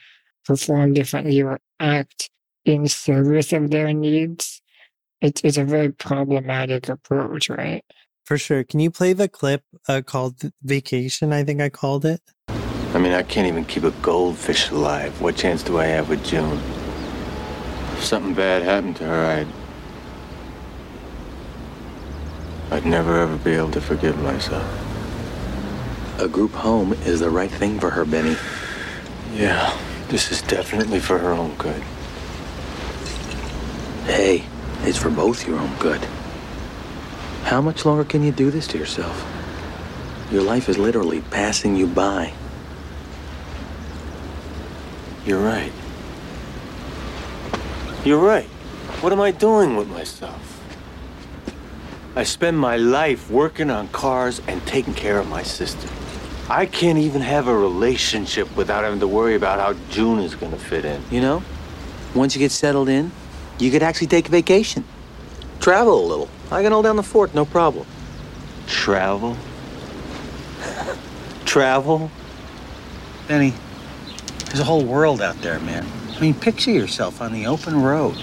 Speaker 1: perform differently or act in service of their needs. It's, it's a very problematic approach, right?
Speaker 2: For sure. Can you play the clip uh, called Vacation? I think I called it.
Speaker 4: I mean, I can't even keep a goldfish alive. What chance do I have with Joon? If something bad happened to her, I'd. I'd never ever be able to forgive myself.
Speaker 5: A group home is the right thing for her, Benny.
Speaker 4: Yeah, this is definitely for her own good.
Speaker 5: Hey, it's for both your own good. How much longer can you do this to yourself? Your life is literally passing you by.
Speaker 4: You're right. You're right. What am I doing with myself? I spend my life working on cars and taking care of my sister. I can't even have a relationship without having to worry about how Joon is going to fit in.
Speaker 5: You know, once you get settled in, you could actually take a vacation. Travel a little. I can hold down the fort, no problem.
Speaker 4: Travel? Travel?
Speaker 6: Benny, there's a whole world out there, man. I mean, picture yourself on the open road,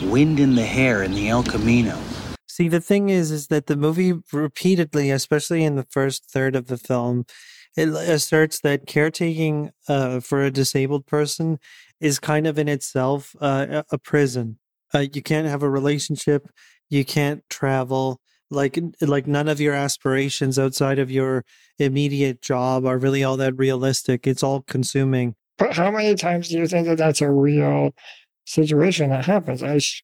Speaker 6: wind in the hair in the El Camino.
Speaker 2: See, the thing is, is that the movie repeatedly, especially in the first third of the film, it asserts that caretaking uh, for a disabled person is kind of in itself uh, a a prison. Uh, you can't have a relationship, you can't travel. Like, like none of your aspirations outside of your immediate job are really all that realistic. It's all consuming.
Speaker 1: But how many times do you think that that's a real situation that happens? I sh-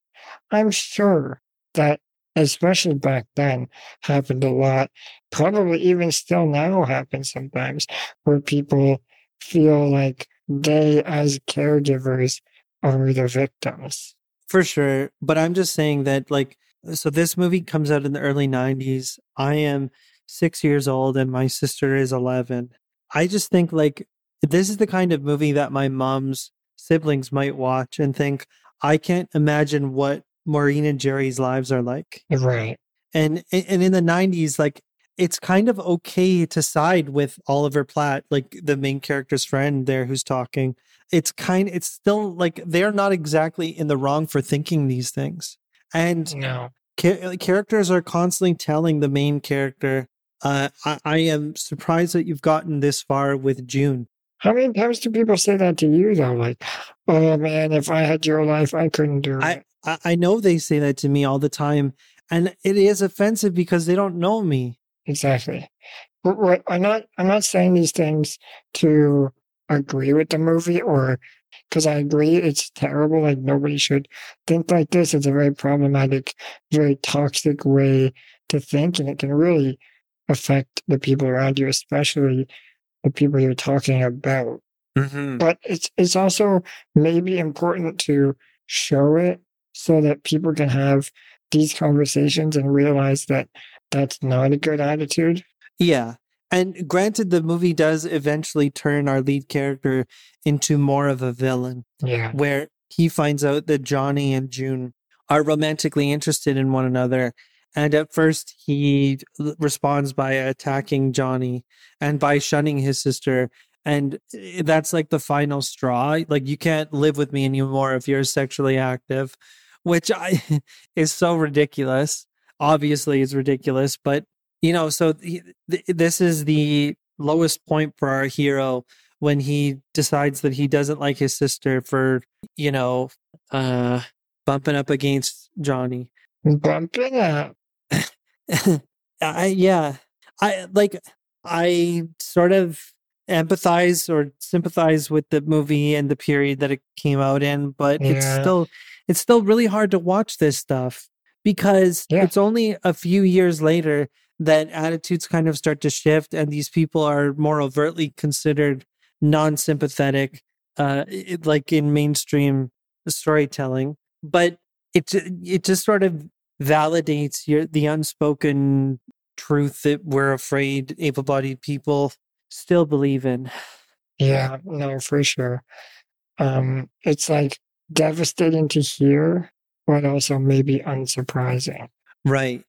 Speaker 1: I'm sure that, especially back then, happened a lot. Probably even still now happens sometimes, where people feel like they, as caregivers, are the victims.
Speaker 2: For sure. But I'm just saying that, like, so this movie comes out in the early 90s. I am six years old and my sister is 11. I just think, like, this is the kind of movie that my mom's siblings might watch and think, I can't imagine what Maureen and Jerry's lives are like.
Speaker 1: Right.
Speaker 2: And and in the 90s, like, it's kind of okay to side with Oliver Platt, like the main character's friend there who's talking. It's kind it's still like they're not exactly in the wrong for thinking these things. And
Speaker 1: No.
Speaker 2: cha- characters are constantly telling the main character, uh, I, I am surprised that you've gotten this far with Joon.
Speaker 1: How many times do people say that to you though? Like, oh man, if I had your life, I couldn't do
Speaker 2: I,
Speaker 1: it.
Speaker 2: I I know they say that to me all the time, and it is offensive because they don't know me.
Speaker 1: Exactly. What I'm not I'm not saying these things to agree with the movie or because I agree it's terrible. Like nobody should think like this. It's a very problematic, very toxic way to think, and it can really affect the people around you, especially the people you're talking about.
Speaker 2: Mm-hmm.
Speaker 1: But it's it's also maybe important to show it so that people can have these conversations and realize that that's not a good attitude.
Speaker 2: Yeah. And granted, the movie does eventually turn our lead character into more of a villain,
Speaker 1: Yeah.
Speaker 2: where he finds out that Johnny and Joon are romantically interested in one another. And at first, he responds by attacking Johnny and by shunning his sister. And eh, that's like the final straw. Like, you can't live with me anymore if you're sexually active, which I is so ridiculous. Obviously, it's ridiculous, but you know, so th- this is the lowest point for our hero when he decides that he doesn't like his sister for, you know, uh, bumping up against Johnny.
Speaker 1: Bumping up.
Speaker 2: I yeah, I like I sort of empathize or sympathize with the movie and the period that it came out in, but it's still it's still really hard to watch this stuff because
Speaker 1: Yeah.
Speaker 2: it's only a few years later that attitudes kind of start to shift and these people are more overtly considered non-sympathetic uh it, like in mainstream storytelling but it it just sort of validates your the unspoken truth that we're afraid able-bodied people still believe in
Speaker 1: Yeah, no, for sure. Um, it's like devastating to hear, but also maybe unsurprising.
Speaker 2: right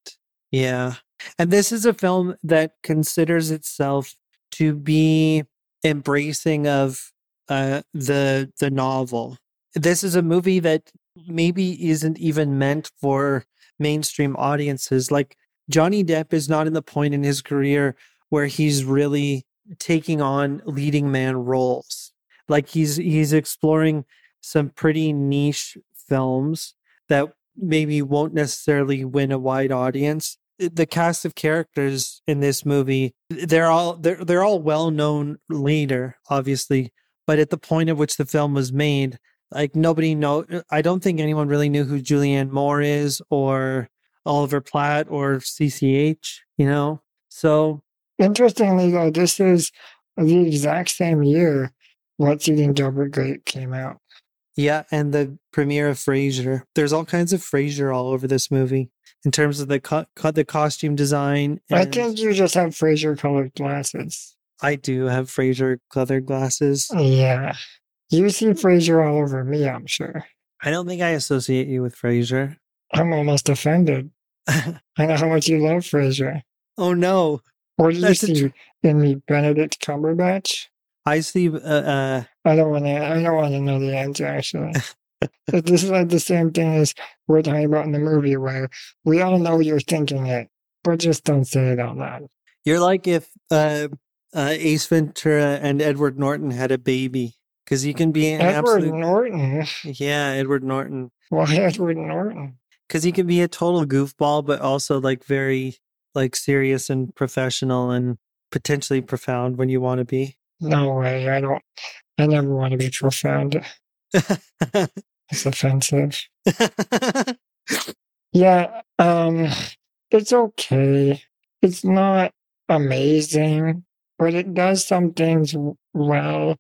Speaker 2: yeah and this is a film that considers itself to be embracing of uh the the novel this is a movie that maybe isn't even meant for mainstream audiences like johnny depp is not in the point in his career where he's really taking on leading man roles. Like he's he's exploring some pretty niche films that maybe won't necessarily win a wide audience. The cast of characters in this movie they're all they're they're all well known later obviously but at the point at which the film was made like nobody know i don't think anyone really knew who julianne moore is or oliver platt or cch you know so
Speaker 1: Interestingly, though, this is the exact same year What's Eating Gilbert Grape came out.
Speaker 2: yeah and the premiere of frasier there's all kinds of frasier all over this movie in terms of the co- co- the costume design
Speaker 1: I think you just have Frasier colored glasses.
Speaker 2: i do have frasier colored glasses
Speaker 1: Yeah. You see Frasier all over me, I'm sure.
Speaker 2: i don't think i associate you with frasier
Speaker 1: I'm almost offended. I know how much you love Frasier.
Speaker 2: oh no
Speaker 1: What do you
Speaker 2: That's a
Speaker 1: see in me, Benedict Cumberbatch?
Speaker 2: I see. Uh, uh,
Speaker 1: I don't want to. I don't want to know the answer. Actually, this is like the same thing as we're talking about in the movie, where we all know you're thinking it, but just don't say it out loud.
Speaker 2: you're like if uh, uh, Ace Ventura and Edward Norton had a baby, because you can be an
Speaker 1: Edward
Speaker 2: absolute.
Speaker 1: Norton.
Speaker 2: Yeah, Edward Norton,
Speaker 1: Why Edward Norton?
Speaker 2: because he can be a total goofball, but also like very like serious and professional and potentially profound when you want to be.
Speaker 1: No way. I don't. I never want to be profound. It's offensive. Yeah, um, it's okay. It's not amazing, but it does some things well.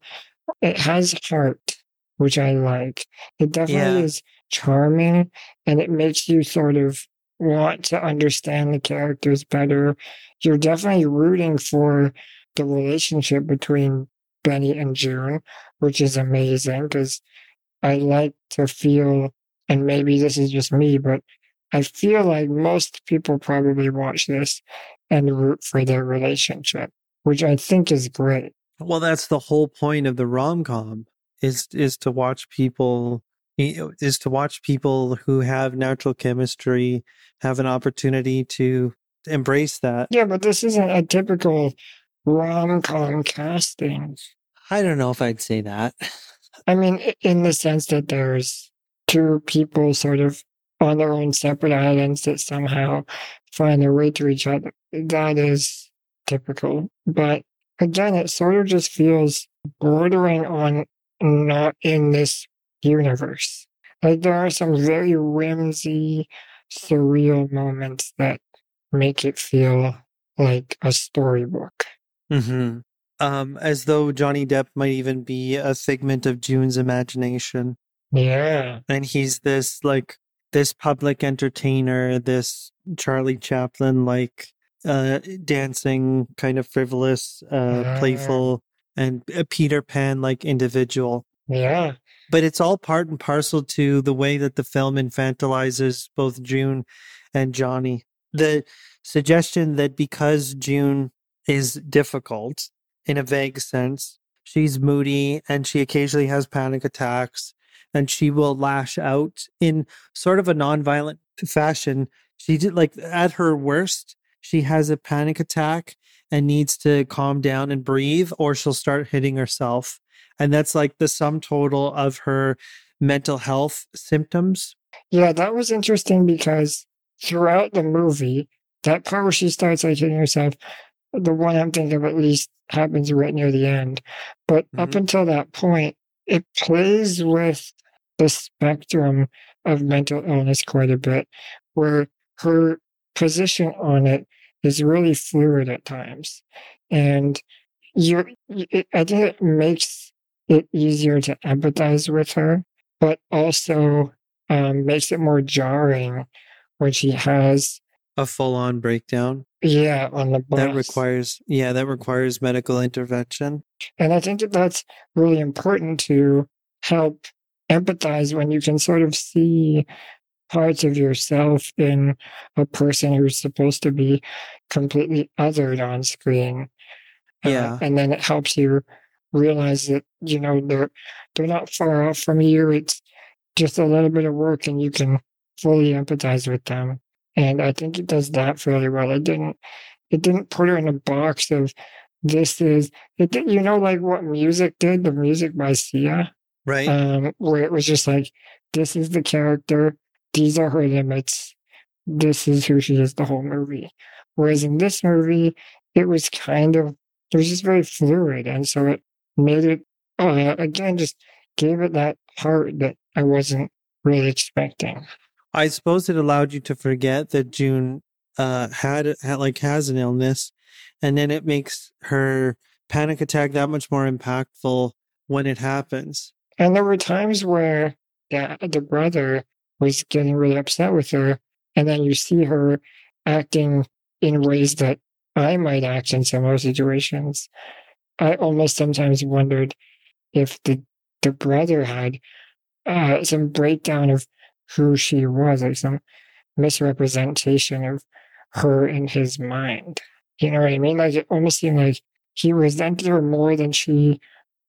Speaker 1: It has heart, which I like. It definitely
Speaker 2: Yeah.
Speaker 1: is charming, and it makes you sort of want to understand the characters better. You're definitely rooting for the relationship between Benny and Joon, which is amazing because I like to feel, and maybe this is just me, but I feel like most people probably watch this and root for their relationship, which I think is great.
Speaker 2: Well, that's the whole point of the rom com is is to watch people is to watch people who have natural chemistry have an opportunity to embrace that.
Speaker 1: Yeah, but this isn't a typical rom com casting.
Speaker 3: I don't know if I'd say that.
Speaker 1: I mean, in the sense that there's two people sort of on their own separate islands that somehow find their way to each other. That is typical. But again, it sort of just feels bordering on not in this universe. Like there are some very whimsy, surreal moments that make it feel like a storybook.
Speaker 2: Mm-hmm. Um, as though Johnny Depp might even be a figment of Joon's imagination.
Speaker 1: Yeah.
Speaker 2: And he's this like this public entertainer, this Charlie Chaplin like uh dancing kind of frivolous, uh
Speaker 1: Ah.
Speaker 2: playful and a Peter Pan like individual.
Speaker 1: Yeah.
Speaker 2: But it's all part and parcel to the way that the film infantilizes both Joon and Johnny. The suggestion that because Joon is difficult in a vague sense, she's moody and she occasionally has panic attacks and she will lash out in sort of a nonviolent fashion. She did like at her worst, she has a panic attack and needs to calm down and breathe, or she'll start hitting herself. And that's like the sum total of her mental health symptoms.
Speaker 1: Yeah, that was interesting because throughout the movie, that part where she starts like hitting herself, the one I'm thinking of at least happens right near the end. But up
Speaker 2: Mhm.
Speaker 1: until that point, it plays with the spectrum of mental illness quite a bit, where her position on it is really fluid at times. And it, I think it makes it easier to empathize with her, but also um, makes it more jarring when she has,
Speaker 2: A full on breakdown
Speaker 1: yeah, on the bus.
Speaker 2: that requires, yeah, that requires medical intervention.
Speaker 1: And I think that that's really important to help empathize when you can sort of see parts of yourself in a person who's supposed to be completely othered on screen. Uh,
Speaker 2: Yeah.
Speaker 1: and then it helps you realize that, you know, they're they're not far off from you. It's just a little bit of work and you can fully empathize with them. And I think it does that fairly well. It didn't it didn't put her in a box of this is it did, you know like what music did, the music by Sia,
Speaker 2: Right.
Speaker 1: um, where it was just like this is the character, these are her limits, this is who she is the whole movie. Whereas in this movie, it was kind of it was just very fluid, and so it made it uh, again just gave it that heart that I wasn't really expecting.
Speaker 2: I suppose it allowed you to forget that Joon uh, had, had like has an illness, and then it makes her panic attack that much more impactful when it happens.
Speaker 1: And there were times where yeah, the brother was getting really upset with her, and then you see her acting in ways that I might act in similar situations. I almost sometimes wondered if the the brother had uh, some breakdown of who she was, or some misrepresentation of her in his mind. You know what I mean? Like it almost seemed like he resented her more than she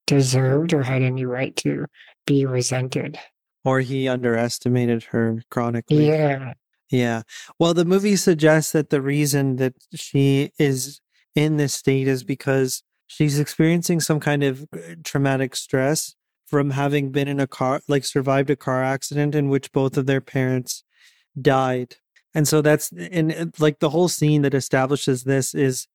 Speaker 1: deserved or had any right to be resented.
Speaker 2: Or he underestimated her chronically.
Speaker 1: Yeah.
Speaker 2: Yeah. Well, the movie suggests that the reason that she is in this state is because she's experiencing some kind of uh, traumatic stress from having been in a car, like survived a car accident in which both of their parents died. And so that's, and uh, like the whole scene that establishes this is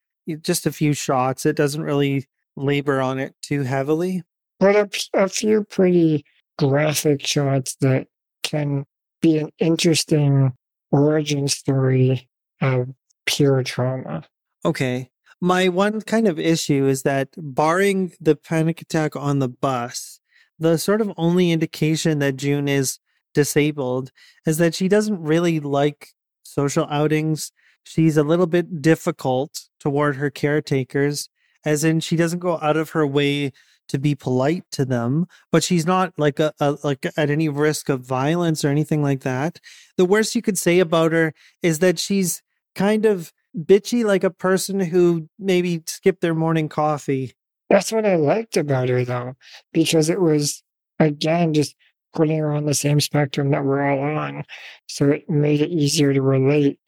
Speaker 2: just a few shots. It doesn't really labor on it too heavily.
Speaker 1: But a few pretty graphic shots that can be an interesting origin story of pure trauma.
Speaker 2: Okay. My one kind of issue is that, barring the panic attack on the bus, the sort of only indication that Joon is disabled is that she doesn't really like social outings. She's a little bit difficult toward her caretakers, as in she doesn't go out of her way to be polite to them, but she's not like a, a like at any risk of violence or anything like that. The worst you could say about her is that she's kind of bitchy like a person who maybe skipped their morning coffee.
Speaker 1: That's what I liked about her, though, because it was, again, just putting her on the same spectrum that we're all on. So it made it easier to relate.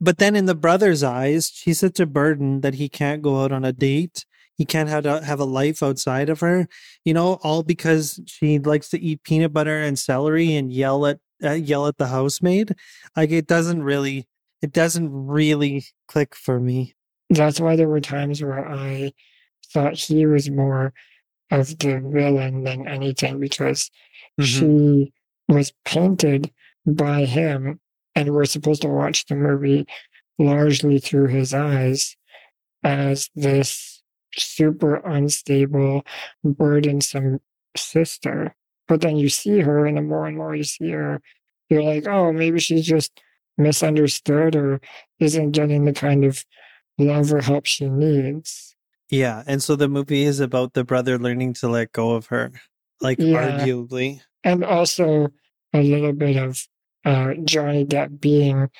Speaker 2: But then in the brother's eyes, she's such a burden that he can't go out on a date. He can't have to have a life outside of her, you know, all because she likes to eat peanut butter and celery and yell at uh, yell at the housemaid. Like it doesn't really, it doesn't really click for me.
Speaker 1: That's why there were times where I thought he was more of the villain than anything because
Speaker 2: Mhm.
Speaker 1: she was painted by him and we're supposed to watch the movie largely through his eyes as this super unstable burdensome sister but then you see her and the more and more you see her you're like oh maybe she's just misunderstood or isn't getting the kind of love or help she needs
Speaker 2: Yeah, and so the movie is about the brother learning to let go of her, like
Speaker 1: Yeah.
Speaker 2: arguably.
Speaker 1: and also a little bit of uh, Johnny Depp being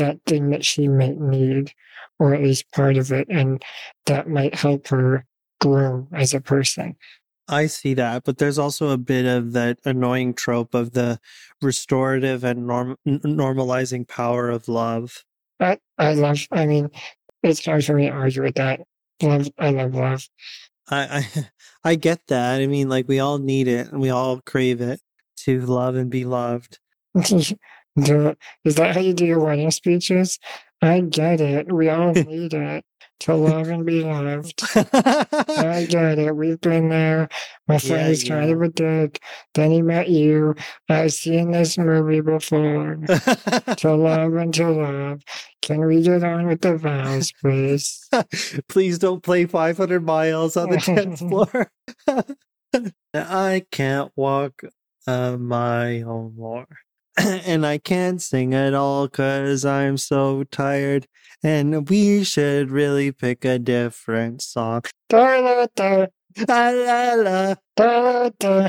Speaker 1: that thing that she might need, or at least part of it, and that might help her grow as a person.
Speaker 2: I see that, but there's also a bit of that annoying trope of the restorative and norm- normalizing power of love.
Speaker 1: I, I love, I mean, it's hard for me to argue with that. Love, I love love.
Speaker 2: I, I I get that. I mean, like we all need it and we all crave it to love and be loved.
Speaker 1: Do- Is that how you do your wedding speeches? I get it. We all need it to love and be loved. I get it. We've been there. My friend
Speaker 2: Yeah,
Speaker 1: kind
Speaker 2: yeah.
Speaker 1: of a dick. Then he met you. I've seen this movie before. to love and to love. Can we get on with the vows, please?
Speaker 2: Please don't play 500 miles on the dance floor. I can't walk a mile more. and I can't sing at all cause I'm so tired. And we should really pick a different song.
Speaker 1: Da, da, da, da, da,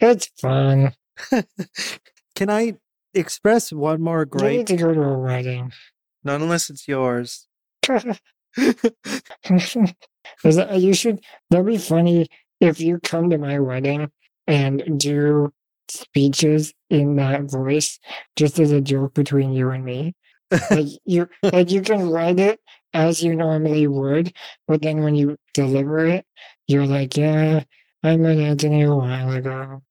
Speaker 1: it's fun.
Speaker 2: Can I express one more?
Speaker 1: You need to go to a wedding.
Speaker 2: Not unless it's yours.
Speaker 1: that, you should. That'd be funny if you come to my wedding and do speeches in that voice, just as a joke between you and me. Like you, like you can write it as you normally would, but then when you deliver it, you're like, "Yeah, I met Anthony a while ago,"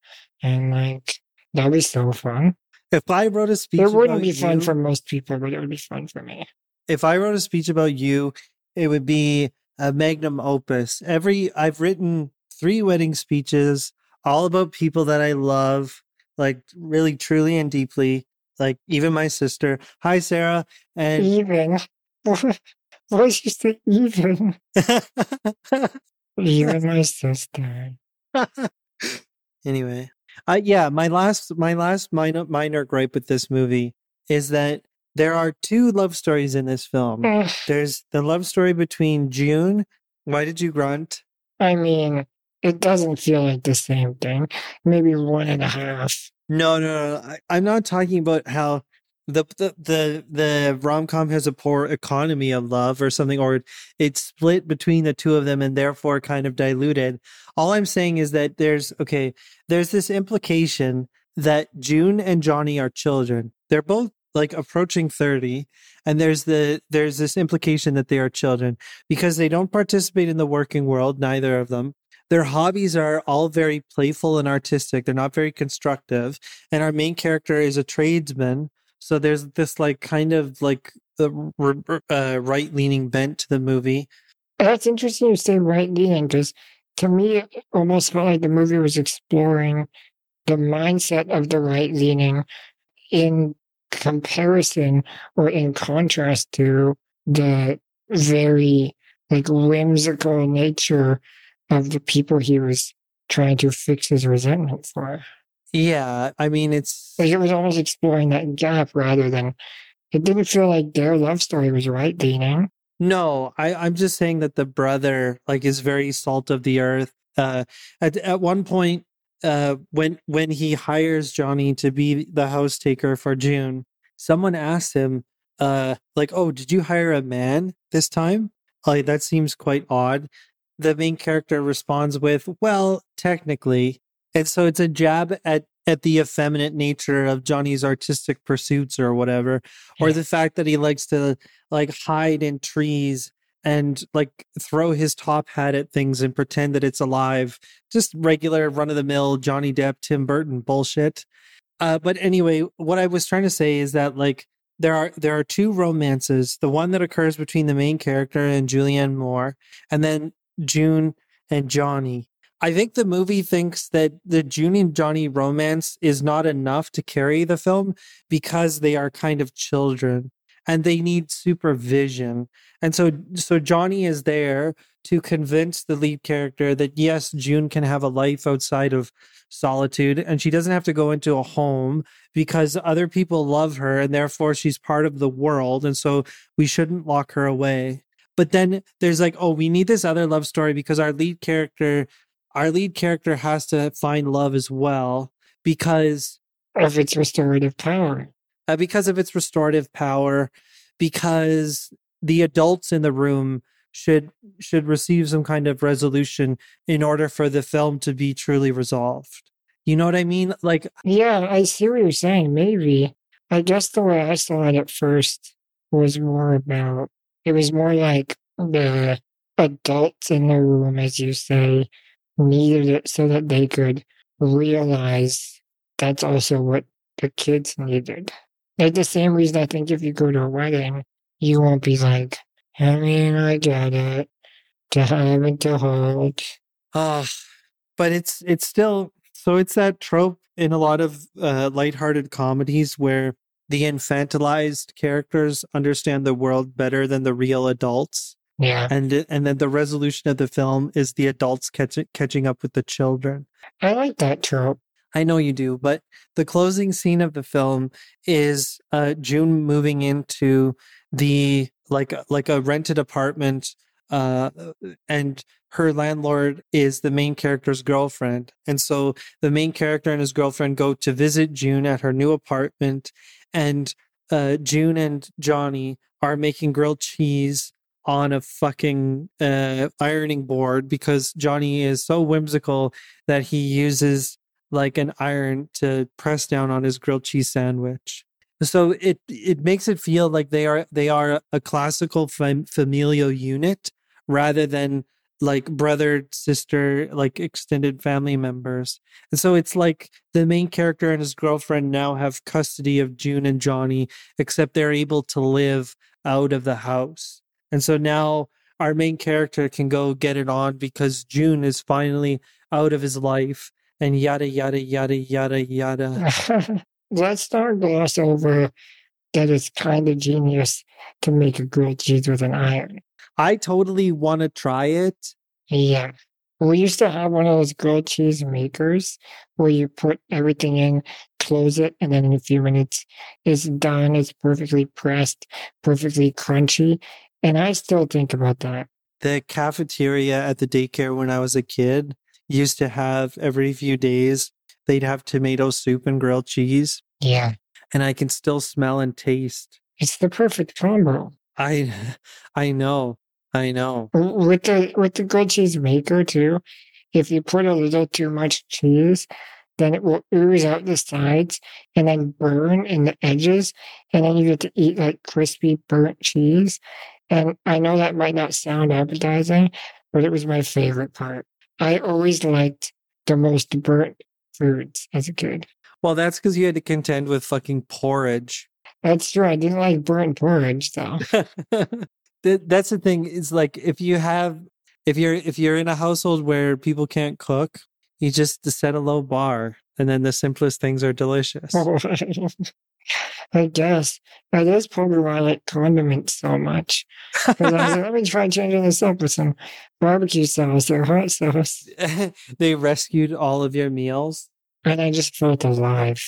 Speaker 1: and like that'd be so fun.
Speaker 2: if I wrote a speech,
Speaker 1: It wouldn't be fun
Speaker 2: you-
Speaker 1: for most people, but it would be fun for me.
Speaker 2: if I wrote a speech about you, it would be a magnum opus. Every I've written three wedding speeches, all about people that I love, like really, truly, and deeply. Like even my sister. Hi, Sarah. And
Speaker 1: Even, what's you say? Even, even my sister.
Speaker 2: anyway, uh, yeah, my last, my last minor, minor gripe with this movie is that there are two love stories in this film. There's the love story between Joon. Why did you grunt?
Speaker 1: I mean, it doesn't feel like the same thing. Maybe one and a half.
Speaker 2: No, no, no. I, I'm not talking about how the the the, the rom com has a poor economy of love or something, or it's split between the two of them and therefore kind of diluted. All I'm saying is that there's okay, there's this implication that Joon and Johnny are children. They're both like approaching 30 and there's the there's this implication that they are children because they don't participate in the working world neither of them their hobbies are all very playful and artistic. They're not very constructive. And our main character is a tradesman. So there's this like kind of like uh, right leaning bent to the movie.
Speaker 1: That's interesting you say right leaning because to me, it almost felt like the movie was exploring the mindset of the right leaning in comparison or in contrast to the very like whimsical nature of the people he was trying to fix his resentment for.
Speaker 2: Yeah. I mean, it's.
Speaker 1: Like it was almost exploring that gap rather than it didn't feel like their love story was right leaning.
Speaker 2: No, I, I'm just saying that the brother like is very salt of the earth. Uh, at at one point, uh, when when he hires Johnny to be the house taker for Joon, someone asked him, uh, like, "Oh, did you hire a man this time?" Like that seems quite odd. The main character responds with, "Well, technically," and so it's a jab at at the effeminate nature of Johnny's artistic pursuits or whatever, or the fact that he likes to like hide in trees and like throw his top hat at things and pretend that it's alive. Just regular run of the mill Johnny Depp, Tim Burton bullshit. Uh, but anyway, what I was trying to say is that like there are there are two romances. The one that occurs between the main character and Julianne Moore, and then Joon and Johnny. I think the movie thinks that the Joon and Johnny romance is not enough to carry the film because they are kind of children and they need supervision. And so so Johnny is there to convince the lead character that yes, Joon can have a life outside of solitude and she doesn't have to go into a home because other people love her and therefore she's part of the world and so we shouldn't lock her away. But then there's like, oh, we need this other love story because our lead character our lead character has to find love as well because
Speaker 1: Of its restorative power.
Speaker 2: uh, because of its restorative power because the adults in the room should should receive some kind of resolution in order for the film to be truly resolved you know what i mean like
Speaker 1: Yeah, I see what you're saying. Maybe. I guess the way I saw it at first was more about it was more like the adults in the room, as you say, needed it so that they could realize that's also what the kids needed. Like the same reason I think if you go to a wedding, you won't be like, I mean, I get it. To have and to hold.
Speaker 2: uh but it's it's still so it's that trope in a lot of uh lighthearted comedies where the infantilized characters understand the world better than the real adults
Speaker 1: Yeah.
Speaker 2: and and then the resolution of the film is the adults catching catching up with the children
Speaker 1: I like that trope.
Speaker 2: I know you do, but the closing scene of the film is uh, Joon moving into the like like a rented apartment, uh, and her landlord is the main character's girlfriend, and so the main character and his girlfriend go to visit Joon at her new apartment, and uh, Joon and Johnny are making grilled cheese on a fucking uh, ironing board because Johnny is so whimsical that he uses like an iron to press down on his grilled cheese sandwich. So it it makes it feel like they are they are a classical fam- familial unit rather than like brother sister like extended family members. And so it's like the main character and his girlfriend now have custody of Joon and Johnny except they're able to live out of the house. And so now our main character can go get it on because Joon is finally out of his life and yada yada yada yada yada.
Speaker 1: Let's not gloss over that it's kind of genius to make a grilled cheese with an iron.
Speaker 2: I totally want to try it.
Speaker 1: Yeah. We used to have one of those grilled cheese makers where you put everything in, close it, and then in a few minutes it's done. It's perfectly pressed, perfectly crunchy. And I still think about that.
Speaker 2: The cafeteria at the daycare when I was a kid used to have every few days they'd have tomato soup and grilled cheese
Speaker 1: Yeah.
Speaker 2: and I can still smell and taste.
Speaker 1: It's the perfect combo.
Speaker 2: I I know. I know.
Speaker 1: With the with the grilled cheese maker too, if you put a little too much cheese, then it will ooze out the sides and then burn in the edges, and then you get to eat like crispy burnt cheese. And I know that might not sound appetizing, but it was my favorite part. I always liked the most burnt foods as a kid.
Speaker 2: Well, that's because you had to contend with fucking porridge.
Speaker 1: That's true. I didn't like burnt porridge though.
Speaker 2: That- that's the thing is like if you have if you're if you're in a household where people can't cook you just set a low bar and then the simplest things are delicious
Speaker 1: I guess that is probably why I like condiments so much. I was like, let me try changing this up with some barbecue sauce or hot sauce.
Speaker 2: they rescued all of your meals
Speaker 1: And I just felt alive.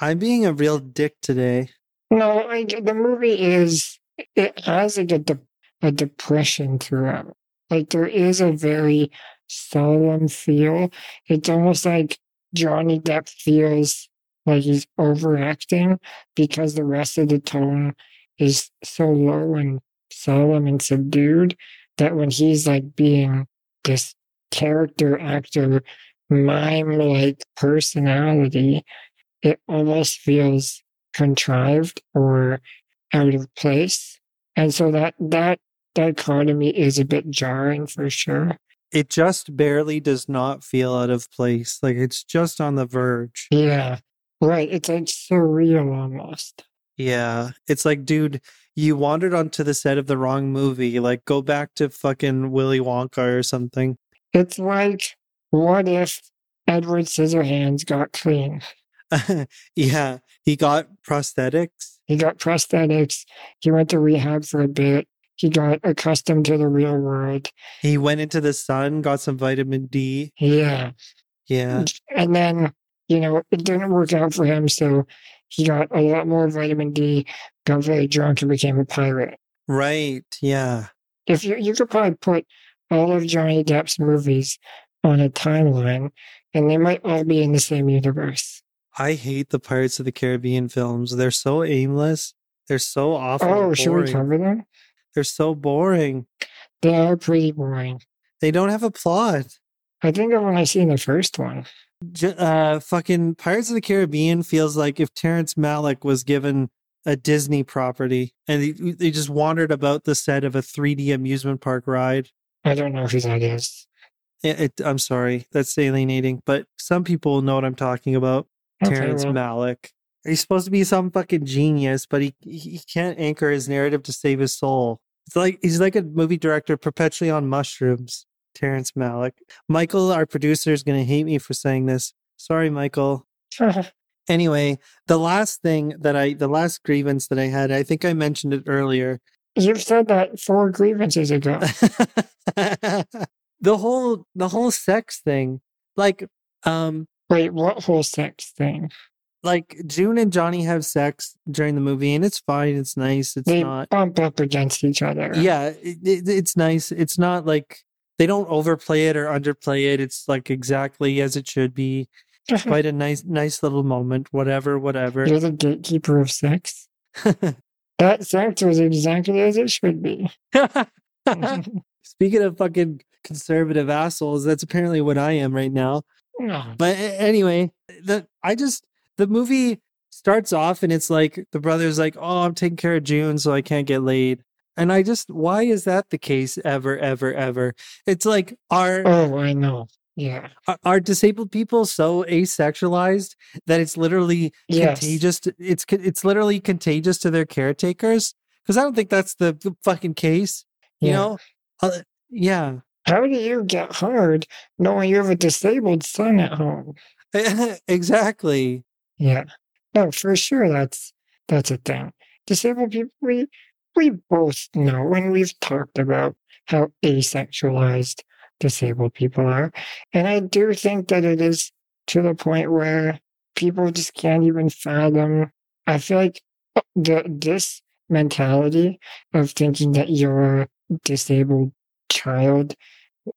Speaker 2: i'm being a real dick today
Speaker 1: No, I, the movie is, it has like a, de- a depression throughout. Like there is a very solemn feel. It's almost like Johnny Depp feels like he's overacting because the rest of the tone is so low and solemn and subdued that when he's like being this character actor mime like personality, it almost feels contrived or out of place. And so that that dichotomy is a bit jarring for sure.
Speaker 2: It just barely does not feel out of place. Like it's just on the verge.
Speaker 1: Yeah. Right. It's like surreal almost.
Speaker 2: Yeah. It's like, dude, you wandered onto the set of the wrong movie. Like, go back to fucking Willy Wonka or something.
Speaker 1: It's like, what if Edward Scissorhands got clean?
Speaker 2: yeah. He got prosthetics.
Speaker 1: He got prosthetics. He went to rehab for a bit. He got accustomed to the real world.
Speaker 2: He went into the sun, got some vitamin D.
Speaker 1: Yeah.
Speaker 2: Yeah.
Speaker 1: And then, you know, it didn't work out for him. So he got a lot more vitamin D, got very drunk, and became a pirate.
Speaker 2: Right. Yeah.
Speaker 1: If you, you could probably put all of Johnny Depp's movies on a timeline, and they might all be in the same universe.
Speaker 2: I hate the Pirates of the Caribbean films. They're so aimless. They're so awful.
Speaker 1: Oh, should we cover them?
Speaker 2: They're so boring.
Speaker 1: They are pretty boring.
Speaker 2: They don't have a plot.
Speaker 1: I think of when I seen the first one.
Speaker 2: Uh, fucking Pirates of the Caribbean feels like if Terrence Malick was given a Disney property and he, he just wandered about the set of a 3D amusement park ride.
Speaker 1: I don't know who that is.
Speaker 2: It, it, I'm sorry, that's alienating, but some people know what I'm talking about.
Speaker 1: Okay,
Speaker 2: Terrence
Speaker 1: well,
Speaker 2: Malick. He's supposed to be some fucking genius, but he he can't anchor his narrative to save his soul. It's like he's like a movie director perpetually on mushrooms. Terrence Malick. Michael, our producer, is going to hate me for saying this. Sorry, Michael. Anyway, the last thing that I, the last grievance that I had, I think I mentioned it earlier.
Speaker 1: You've said that four grievances ago.
Speaker 2: the whole, the whole sex thing, like, um,
Speaker 1: Wait, what whole sex thing?
Speaker 2: Like Joon and Johnny have sex during the movie, and it's fine. It's nice. It's
Speaker 1: they
Speaker 2: not.
Speaker 1: bump up against each other.
Speaker 2: Yeah, it, it, it's nice. It's not like they don't overplay it or underplay it. It's like exactly as it should be. Quite a nice, nice little moment. Whatever, whatever.
Speaker 1: You're the gatekeeper of sex. That sex was exactly as it should be.
Speaker 2: Speaking of fucking conservative assholes, that's apparently what I am right now.
Speaker 1: No.
Speaker 2: But anyway, the I just the movie starts off and it's like the brother's like, "Oh, I'm taking care of Joon, so I can't get laid." And I just, why is that the case ever, ever, ever? It's like are
Speaker 1: Oh, I know. Yeah.
Speaker 2: are- are disabled people so asexualized that it's literally
Speaker 1: Yes.
Speaker 2: contagious? To, it's it's literally contagious to their caretakers. Because I don't think that's the, the fucking case. You
Speaker 1: Yeah.
Speaker 2: know, uh, yeah.
Speaker 1: How do you get hard knowing you have a disabled son at home?
Speaker 2: exactly.
Speaker 1: Yeah. No, for sure that's that's a thing. Disabled people we we both know and we've talked about how asexualized disabled people are. And I do think that it is to the point where people just can't even fathom. I feel like uh, the this mentality of thinking that your disabled child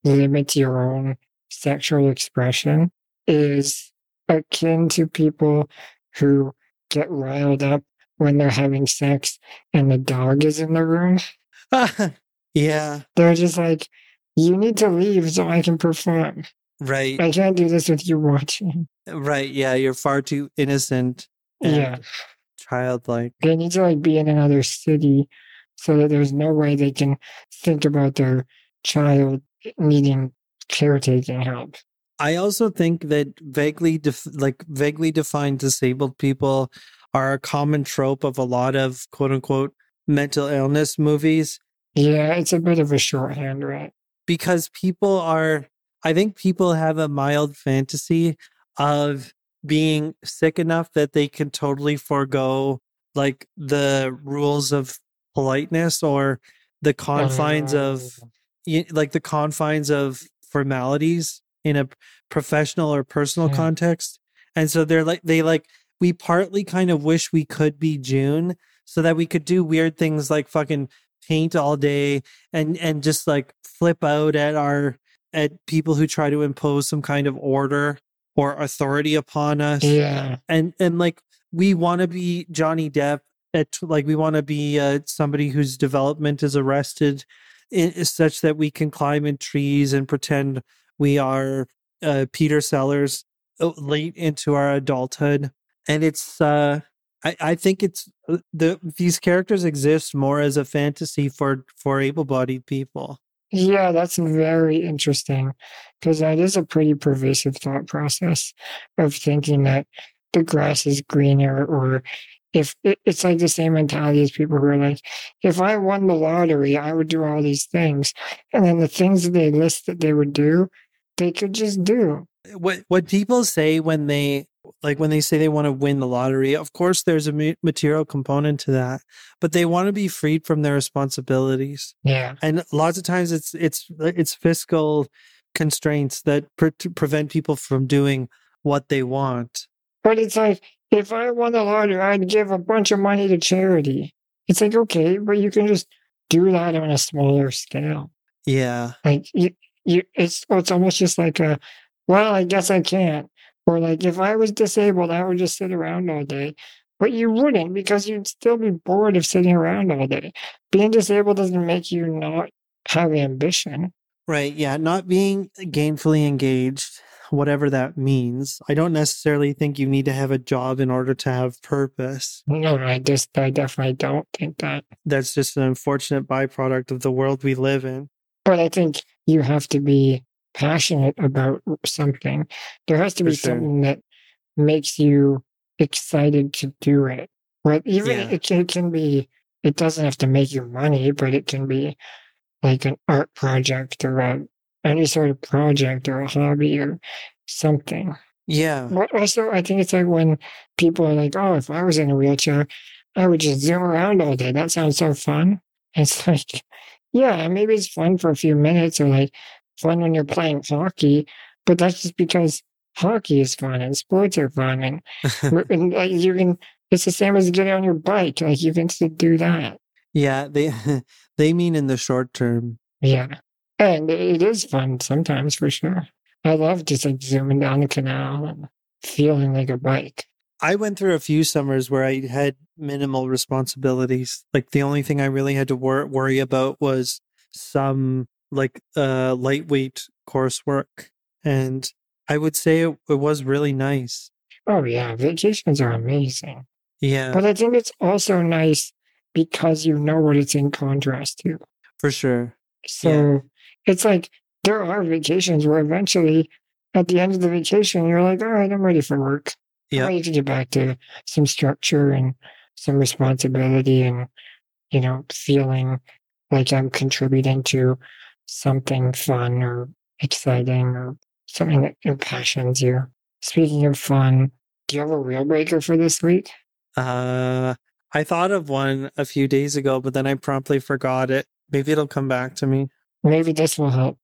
Speaker 1: limits your own sexual expression is akin to people who get riled up when they're having sex and the dog is in the room.
Speaker 2: yeah.
Speaker 1: They're just like, you need to leave so I can perform.
Speaker 2: Right.
Speaker 1: I can't do this with you watching.
Speaker 2: Right. Yeah. You're far too innocent. and
Speaker 1: Yeah.
Speaker 2: Childlike.
Speaker 1: They need to like be in another city so that there's no way they can think about their child needing caretaking help.
Speaker 2: I also think that vaguely, def- like vaguely defined disabled people are a common trope of a lot of quote unquote mental illness movies
Speaker 1: Yeah, it's a bit of a shorthand, right?
Speaker 2: because people are, I think people have a mild fantasy of being sick enough that they can totally forego like the rules of politeness or the confines of
Speaker 1: Oh.
Speaker 2: like the confines of formalities in a professional or personal
Speaker 1: Yeah.
Speaker 2: context and so they're like they like we partly kind of wish we could be Joon so that we could do weird things like fucking paint all day and and just like flip out at our at people who try to impose some kind of order or authority upon us
Speaker 1: Yeah.
Speaker 2: and and like we want to be Johnny Depp at like we want to be uh, somebody whose development is arrested in, such that we can climb in trees and pretend we are uh, Peter Sellers uh, late into our adulthood and it's uh I, I think it's uh, the these characters exist more as a fantasy for for able-bodied people
Speaker 1: Yeah, that's very interesting because that is a pretty pervasive thought process of thinking that the grass is greener, or if it's like the same mentality as people who are like, if I won the lottery, I would do all these things. And then the things that they list that they would do, they could just do.
Speaker 2: Eh, what what people say when they like when they say they want to win the lottery of course there's a material component to that but they want to be freed from their responsibilities
Speaker 1: Yeah.
Speaker 2: and lots of times it's it's it's fiscal constraints that pre- prevent people from doing what they want
Speaker 1: But it's like, if I won the lottery, I'd give a bunch of money to charity. It's like, okay, but you can just do that on a smaller scale.
Speaker 2: yeah
Speaker 1: Like you, you, it's it's almost just like a, well, I guess I can't. Or like if I was disabled, I would just sit around all day. But you wouldn't because you'd still be bored of sitting around all day. Being disabled doesn't make you not have ambition.
Speaker 2: right yeah not being gainfully engaged whatever that means i don't necessarily think you need to have a job in order to have purpose
Speaker 1: No, I just I definitely don't think that.
Speaker 2: that's just an unfortunate byproduct of the world we live in
Speaker 1: But I think you have to be passionate about something. There has to be
Speaker 2: sure.
Speaker 1: something that makes you excited to do it. Right? Even
Speaker 2: Yeah.
Speaker 1: it, can, it can be. It doesn't have to make you money, but it can be like an art project or a, any sort of project or a hobby or something.
Speaker 2: yeah
Speaker 1: But also, I think it's like when people are like, "Oh, if I was in a wheelchair, I would just zoom around all day. That sounds so fun." It's like, yeah, maybe it's fun for a few minutes, or like fun when you're playing hockey, but that's just because hockey is fun and sports are fun, and, and like you can. It's the same as getting on your bike. Like you can still do that.
Speaker 2: Yeah, they they mean in the short term.
Speaker 1: Yeah, and it is fun sometimes for sure. I love just like zooming down the canal and feeling like a bike.
Speaker 2: I went through a few summers where I had minimal responsibilities. Like the only thing I really had to wor- worry about was some like uh lightweight coursework, and I would say it, it was really nice.
Speaker 1: Oh yeah, vacations are amazing.
Speaker 2: Yeah,
Speaker 1: But I think it's also nice because you know what it's in contrast to.
Speaker 2: for sure.
Speaker 1: So it's like there are vacations where eventually at the end of the vacation you're like, all right, I'm ready for work.
Speaker 2: Yeah.
Speaker 1: I need to get back to some structure and some responsibility and you know, feeling like I'm contributing to something fun or exciting or something that impassions you. Speaking of fun, do you have a wheel breaker for this week?
Speaker 2: uh, I thought of one a few days ago, but then I promptly forgot it. Maybe it'll come back to me.
Speaker 1: Maybe this will help.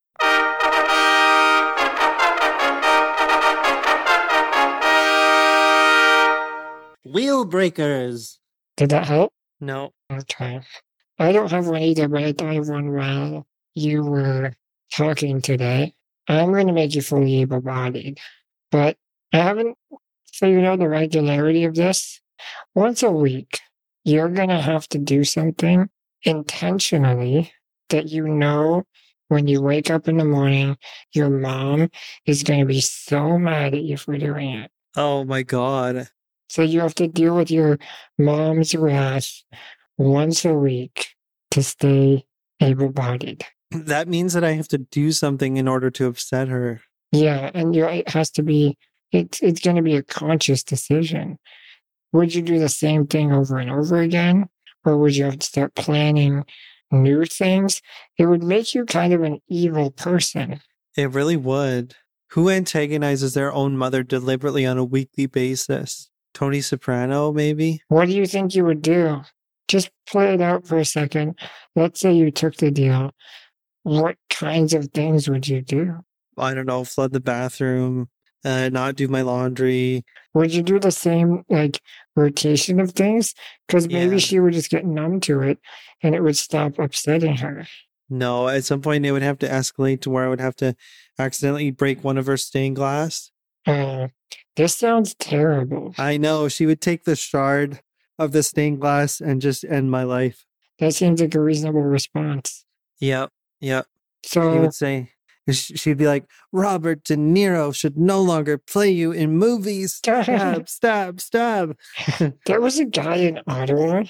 Speaker 2: Wheel breakers.
Speaker 1: Did that help?
Speaker 2: No.
Speaker 1: Okay. I don't have one either, but I thought of one while you were talking today. I'm going to make you fully able bodied, but I haven't figured out the regularity of this. Once a week, you're going to have to do something intentionally that you know when you wake up in the morning, your mom is going to be so mad at you for doing it.
Speaker 2: Oh my god.
Speaker 1: So you have to deal with your mom's wrath once a week to stay able bodied.
Speaker 2: That means that I have to do something in order to upset her.
Speaker 1: Yeah, and you it has to be it's it's gonna be a conscious decision. Would you do the same thing over and over again? Or would you have to start planning new things? It would make you kind of an evil person.
Speaker 2: It really would. Who antagonizes their own mother deliberately on a weekly basis? Tony Soprano, maybe?
Speaker 1: What do you think you would do? Just play it out for a second. Let's say you took the deal. What kinds of things would you do?
Speaker 2: I don't know, flood the bathroom, uh, not do my laundry.
Speaker 1: Would you do the same like rotation of things? Because maybe
Speaker 2: Yeah.
Speaker 1: she would just get numb to it and it would stop upsetting her.
Speaker 2: No, at some point it would have to escalate to where I would have to accidentally break one of her stained glass.
Speaker 1: Uh, this sounds terrible.
Speaker 2: I know she would take the shard of the stained glass and just end my life.
Speaker 1: That seems like a reasonable response.
Speaker 2: Yep, yep.
Speaker 1: So she
Speaker 2: would say, she'd be like, Robert De Niro should no longer play you in movies. Stab, stab, stab.
Speaker 1: there was a guy in Ottawa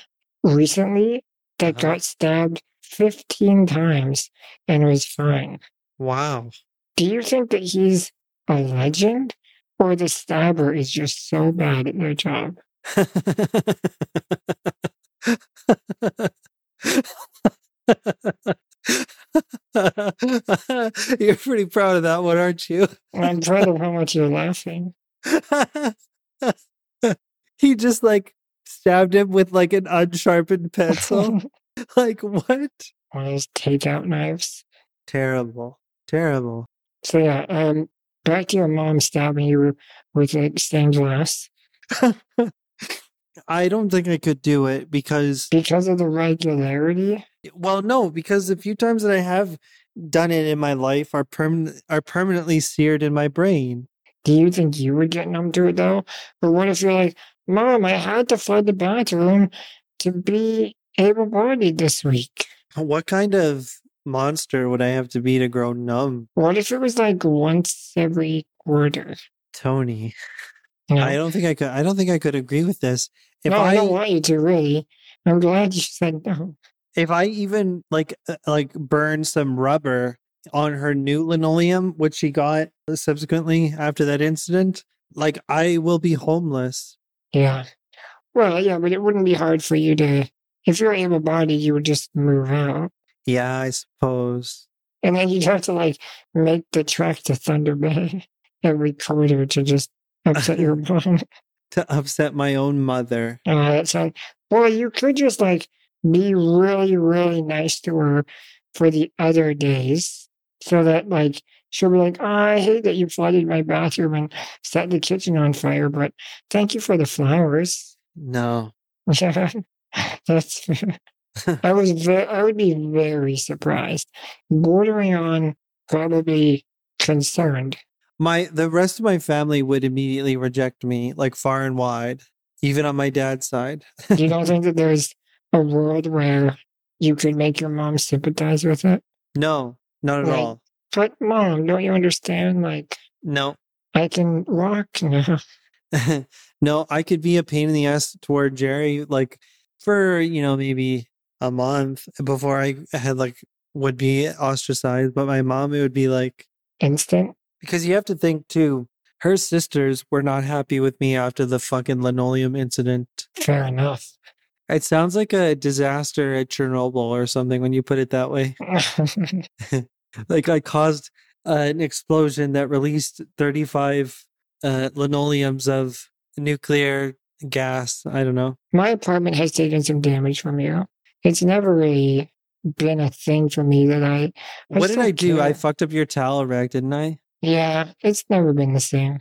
Speaker 1: recently that
Speaker 2: Uh-huh.
Speaker 1: got stabbed 15 times and was fine.
Speaker 2: Wow.
Speaker 1: Do you think that he's a legend or the stabber is just so bad at their job?
Speaker 2: You're pretty proud of that one, aren't you?
Speaker 1: I'm proud of how much you're laughing.
Speaker 2: he just like stabbed him with like an unsharpened pencil. like what?
Speaker 1: One of those takeout knives.
Speaker 2: Terrible. Terrible.
Speaker 1: So yeah, um, back to your mom stabbing you with like stained glass
Speaker 2: I don't think I could do it because
Speaker 1: because of the regularity.
Speaker 2: well no, because the few times that I have done it in my life are permanent are permanently seared in my brain.
Speaker 1: Do you think you would get numb to it though? Or what if you're like, Mom, I had to flood the bathroom to be able bodied this week?
Speaker 2: What kind of monster would I have to be to grow numb?
Speaker 1: What if it was like once every quarter?
Speaker 2: Tony. I don't think I could I don't think I could agree with this. If
Speaker 1: no, I,
Speaker 2: I
Speaker 1: don't want you to really. I'm glad you said no.
Speaker 2: if I even like uh, like burn some rubber on her new linoleum, which she got subsequently after that incident, like I will be homeless.
Speaker 1: Yeah. Well, yeah, but it wouldn't be hard for you to, if you're able bodied, you would just move out.
Speaker 2: Yeah, I suppose.
Speaker 1: And then you'd have to like make the trek to Thunder Bay every quarter to just upset your mom.
Speaker 2: To upset my own mother.
Speaker 1: Uh, that sounds, well, you could just like be really, really nice to her for the other days so that like she'll be like, oh, I hate that you flooded my bathroom and set the kitchen on fire, but thank you for the flowers.
Speaker 2: No.
Speaker 1: Yeah, that's. I was. Ve- I would be very surprised, bordering on probably concerned.
Speaker 2: My the rest of my family would immediately reject me, like far and wide, even on my dad's side.
Speaker 1: You don't think that there's a world where you could make your mom sympathize with it?
Speaker 2: No, not at
Speaker 1: Right.
Speaker 2: all.
Speaker 1: But mom, don't you understand? Like,
Speaker 2: No.
Speaker 1: I can walk now.
Speaker 2: no, I could be a pain in the ass toward Jerry, like for you know maybe a month before I had like would be ostracized. But my mom, it would be like
Speaker 1: Instant.
Speaker 2: because you have to think too. Her sisters were not happy with me after the fucking linoleum incident.
Speaker 1: Fair enough.
Speaker 2: It sounds like a disaster at Chernobyl or something when you put it that way. Like I caused uh, an explosion that released 35 uh, linoleums of nuclear gas. I don't know.
Speaker 1: My apartment has taken some damage from you. It's never really been a thing for me that I. I
Speaker 2: what did I do? I fucked up your towel rack, didn't I?
Speaker 1: Yeah, it's never been the same.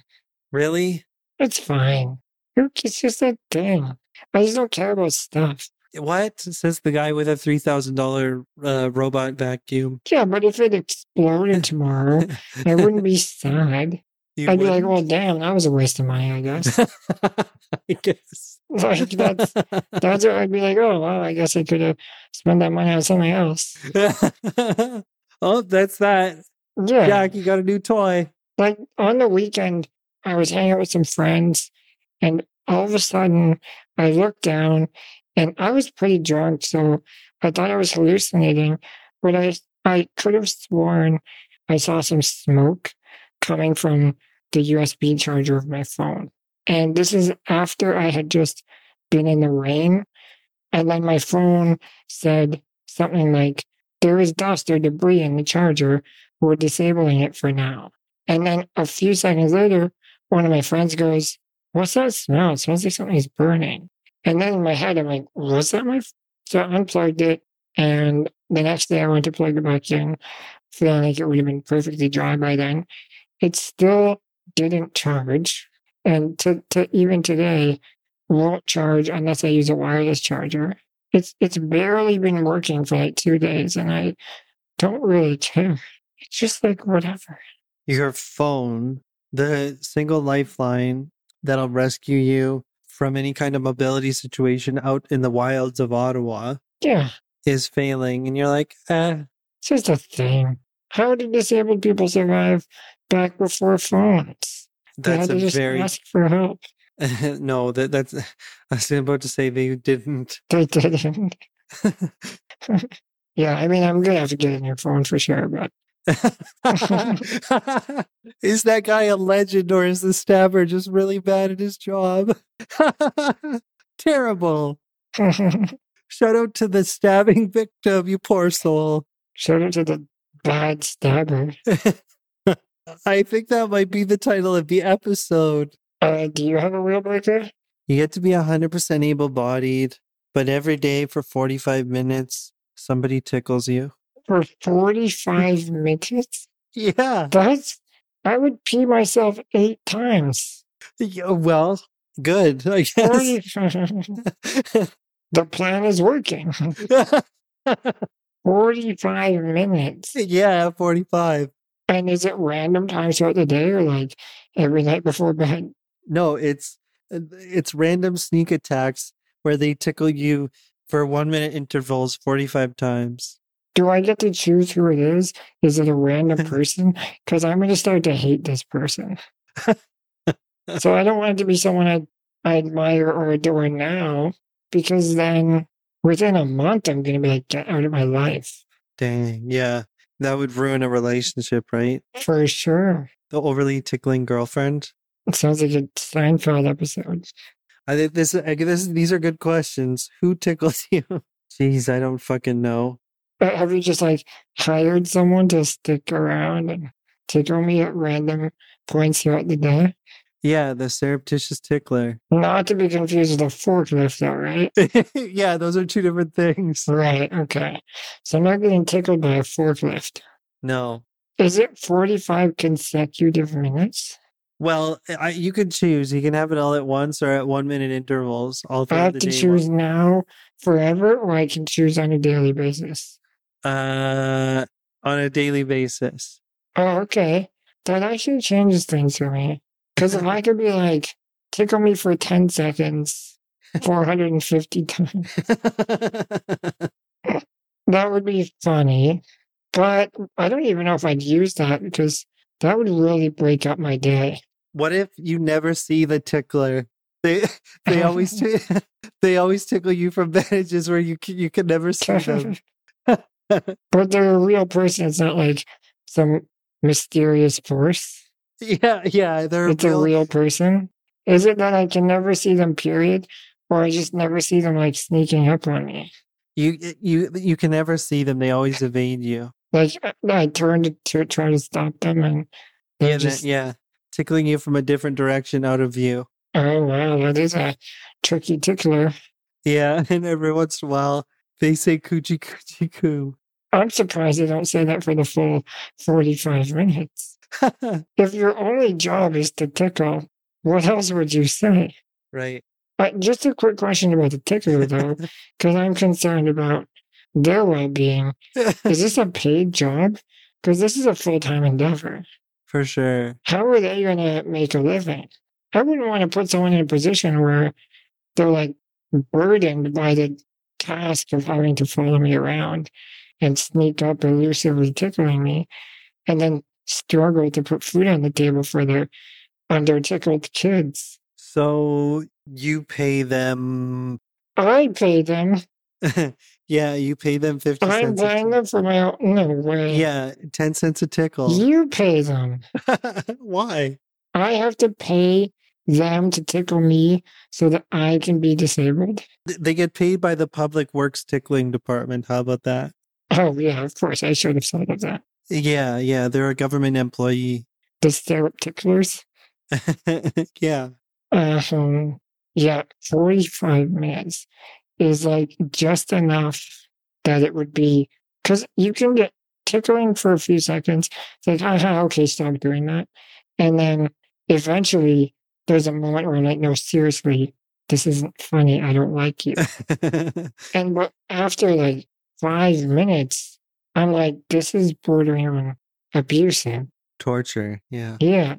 Speaker 2: Really?
Speaker 1: It's fine. Who- It's just a thing. I just don't care about stuff.
Speaker 2: What? Says the guy with a $3,000 uh, robot vacuum.
Speaker 1: Yeah, but if it exploded tomorrow, I wouldn't be sad.
Speaker 2: You
Speaker 1: I'd be like,
Speaker 2: wouldn't?
Speaker 1: well, damn, that was a waste of money, I guess.
Speaker 2: I guess.
Speaker 1: Like, that's, that's what I'd be like, oh, well, I guess I could have spent that money on something else.
Speaker 2: oh, that's that.
Speaker 1: Yeah.
Speaker 2: Jack, you got a new toy.
Speaker 1: like on the weekend, I was hanging out with some friends, and all of a sudden, I looked down, and I was pretty drunk, so I thought I was hallucinating, but I I could have sworn I saw some smoke coming from the USB charger of my phone, and this is after I had just been in the rain, and then my phone said something like, "There is dust or debris in the charger. We're disabling it for now." And then a few seconds later, one of my friends goes, What's that smell? It smells like something's burning. And then in my head, I'm like, Was that my? F-? So I unplugged it. And the next day, I went to plug it back in, feeling like it would have been perfectly dry by then. It still didn't charge. And to, to even today, won't charge unless I use a wireless charger. It's it's barely been working for like two days, and I don't really care. It's just like whatever.
Speaker 2: Your phone the single lifeline that'll rescue you from any kind of mobility situation out in the wilds of Ottawa
Speaker 1: Yeah,
Speaker 2: is failing. And you're like, eh,
Speaker 1: it's just a thing. How do disabled people survive back before phones? They
Speaker 2: that's a
Speaker 1: just
Speaker 2: very
Speaker 1: ask for help.
Speaker 2: no, that that's I was about to say they didn't.
Speaker 1: They didn't. yeah, I mean, I'm gonna have to get a new phone for sure, but
Speaker 2: is that guy a legend or is the stabber just really bad at his job? Terrible. Shout out to the stabbing victim, you poor soul.
Speaker 1: shout out to the bad stabber.
Speaker 2: I think that might be the title of the episode.
Speaker 1: Uh, do you have a wheel breaker?
Speaker 2: You get to be 100% able bodied, but every day for 45 minutes, somebody tickles you.
Speaker 1: For 45 minutes?
Speaker 2: Yeah.
Speaker 1: That's, I would pee myself eight times.
Speaker 2: yeah well, good, I guess.
Speaker 1: 40, the plan is working. 45 minutes.
Speaker 2: yeah, 45.
Speaker 1: And is it random times throughout the day or like every night before bed?
Speaker 2: No, it's uh, it's random sneak attacks where they tickle you for one minute intervals 45 times.
Speaker 1: Do I get to choose who it is? Is it a random person? Because I'm going to start to hate this person. so I don't want it to be someone I, I admire or adore now, because then within a month I'm going to be like, get out of my life.
Speaker 2: Dang, yeah. That would ruin a relationship, right?
Speaker 1: For sure.
Speaker 2: The overly tickling girlfriend.
Speaker 1: It sounds like a Seinfeld episode.
Speaker 2: I think this, I, this these are good questions. Who tickles you? Jeez, I don't fucking know.
Speaker 1: But have you just like hired someone to stick around and tickle me at random points throughout the day?
Speaker 2: Yeah, the surreptitious tickler.
Speaker 1: Not to be confused with a forklift, though, right?
Speaker 2: yeah, those are two different things.
Speaker 1: Right. Okay. So I'm not getting tickled by a forklift.
Speaker 2: No.
Speaker 1: Is it 45 consecutive minutes?
Speaker 2: Well, I, you can choose. You can have it all at once or at one minute intervals. All
Speaker 1: I have to choose
Speaker 2: long.
Speaker 1: now forever, or I can choose on a daily basis.
Speaker 2: Uh, on a daily basis.
Speaker 1: Oh, okay. That actually changes things for me. Because if I could be like, tickle me for 10 seconds, 450 times, that would be funny. But I don't even know if I'd use that because that would really break up my day.
Speaker 2: what if you never see the tickler? They they always ti- they always tickle you from vantages where you can, you can never see them.
Speaker 1: but they're a real person. It's not like some mysterious force.
Speaker 2: Yeah, yeah, they're
Speaker 1: It's
Speaker 2: real,
Speaker 1: a real person. Is it that I can never see them, period? Or I just never see them like sneaking up on me?
Speaker 2: you you you can never see them. They always evade you.
Speaker 1: Like I- turn to, to try to stop them and they
Speaker 2: Yeah,
Speaker 1: just,
Speaker 2: yeah, tickling you from a different direction out of view.
Speaker 1: oh wow, that is a tricky tickler.
Speaker 2: Yeah, and every once in a while they say coochie coochie coo.
Speaker 1: I'm surprised they don't say that for the full 45 minutes. If your only job is to tickle, what else would you say?
Speaker 2: right.
Speaker 1: Uh, just a quick question about the tickler, though, because I'm concerned about their well being. Is this a paid job? Because this is a full time endeavor.
Speaker 2: For sure.
Speaker 1: How are they going to make a living? I wouldn't want to put someone in a position where they're like burdened by the task of having to follow me around and sneak up elusively tickling me and then struggle to put food on the table for their under tickled kids.
Speaker 2: So you pay them.
Speaker 1: I pay them.
Speaker 2: yeah, you pay them 50
Speaker 1: I'm
Speaker 2: cents. a
Speaker 1: buying them for my own. No way.
Speaker 2: Yeah, 10 cents a tickle.
Speaker 1: You pay them.
Speaker 2: Why?
Speaker 1: I have to pay them to tickle me so that I can be disabled.
Speaker 2: They get paid by the Public Works Tickling Department. How about that?
Speaker 1: Oh, yeah, of course. I should have thought of that.
Speaker 2: Yeah, yeah, they're a government employee.
Speaker 1: The syrup ticklers.
Speaker 2: yeah.
Speaker 1: Um, yeah, 45 minutes is like just enough that it would be because you can get tickling for a few seconds. It's like, aha, okay, stop doing that. And then eventually there's a moment where I'm like, no, seriously, this isn't funny. I don't like you. And but after like five minutes, I'm like, this is bordering on abusive.
Speaker 2: Torture. Yeah.
Speaker 1: Yeah.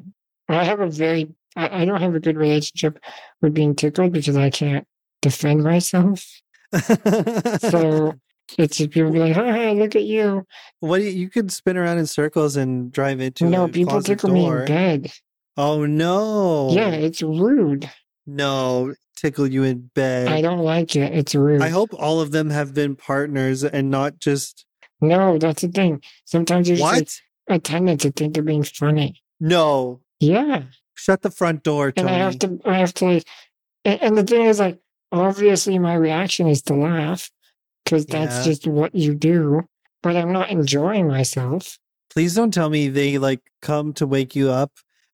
Speaker 1: I have a very, I, I don't have a good relationship with being tickled because I can't defend myself. So it's just people be like, "Hi, look at you."
Speaker 2: what do you, you could spin around in circles and drive into
Speaker 1: no, people tickle me in bed.
Speaker 2: Oh no!
Speaker 1: Yeah, it's rude.
Speaker 2: no, tickle you in bed.
Speaker 1: I don't like it. It's rude.
Speaker 2: I hope all of them have been partners and not just
Speaker 1: No, that's the thing. Sometimes there's
Speaker 2: what?
Speaker 1: like a tendency to think they're being funny.
Speaker 2: No,
Speaker 1: Yeah,
Speaker 2: shut the front door,
Speaker 1: and
Speaker 2: Tony.
Speaker 1: I have to, I have to like, and, and the thing is like, obviously my reaction is to laugh because that's
Speaker 2: Yeah.
Speaker 1: just what you do. But I'm not enjoying myself.
Speaker 2: Please don't tell me they like come to wake you up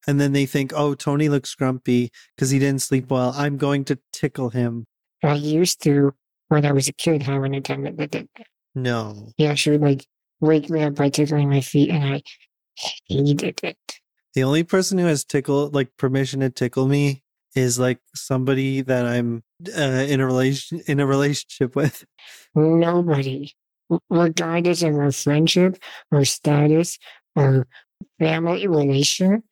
Speaker 2: and then they think, "Oh, Tony looks grumpy because he didn't sleep well. I'm going to tickle him."
Speaker 1: I used to when I was a kid have an attendant that did. that.
Speaker 2: No.
Speaker 1: Yeah, she would like wake me up by tickling my feet, and I hated it.
Speaker 2: The only person who has tickle like permission to tickle me is like somebody that I'm uh, in a relation in a relationship with.
Speaker 1: Nobody, regardless of our friendship, our status, our family relation,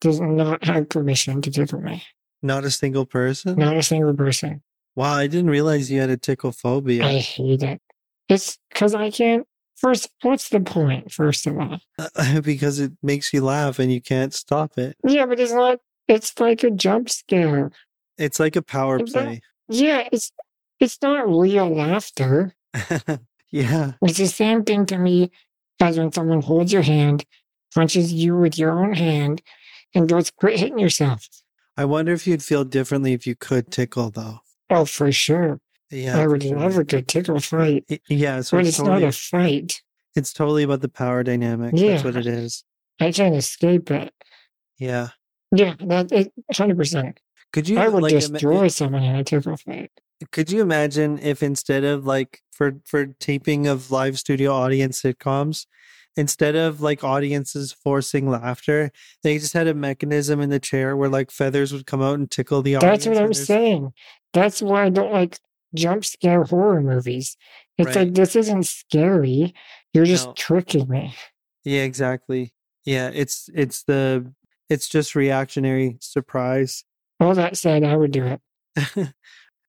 Speaker 1: does not have permission to tickle me.
Speaker 2: Not a single person.
Speaker 1: Not a single person.
Speaker 2: Wow, I didn't realize you had a tickle phobia.
Speaker 1: I hate it. It's because I can't. First, what's the point? First of all, uh,
Speaker 2: because it makes you laugh and you can't stop it.
Speaker 1: yeah, but it's not. It's like a jump scare.
Speaker 2: It's like a power
Speaker 1: that-
Speaker 2: play.
Speaker 1: Yeah, it's it's not real laughter.
Speaker 2: yeah.
Speaker 1: It's the same thing to me as when someone holds your hand, punches you with your own hand, and goes, quit hitting yourself.
Speaker 2: I wonder if you'd feel differently if you could tickle though.
Speaker 1: Oh, for sure.
Speaker 2: Yeah.
Speaker 1: I would
Speaker 2: sure.
Speaker 1: love a good tickle fight,
Speaker 2: Yeah, so
Speaker 1: but
Speaker 2: it's
Speaker 1: it's
Speaker 2: totally,
Speaker 1: not a fight.
Speaker 2: it's totally about the power dynamic. That's
Speaker 1: Yeah.
Speaker 2: what it is.
Speaker 1: I can't escape it.
Speaker 2: Yeah.
Speaker 1: Yeah, that it, 100%.
Speaker 2: Could you
Speaker 1: I would
Speaker 2: like ima-
Speaker 1: destroy someone in a tickle fight.
Speaker 2: could you imagine if instead of like for for taping of live studio audience sitcoms, instead of like audiences forcing laughter, they just had a mechanism in the chair where like feathers would come out and tickle the audience.
Speaker 1: That's what I'm saying. That's why I don't like jump scare horror movies. It's
Speaker 2: Right.
Speaker 1: like, this isn't scary. You're just
Speaker 2: No.
Speaker 1: tricking me.
Speaker 2: Yeah, exactly. Yeah, it's it's the it's just reactionary surprise.
Speaker 1: All that said, I would do it.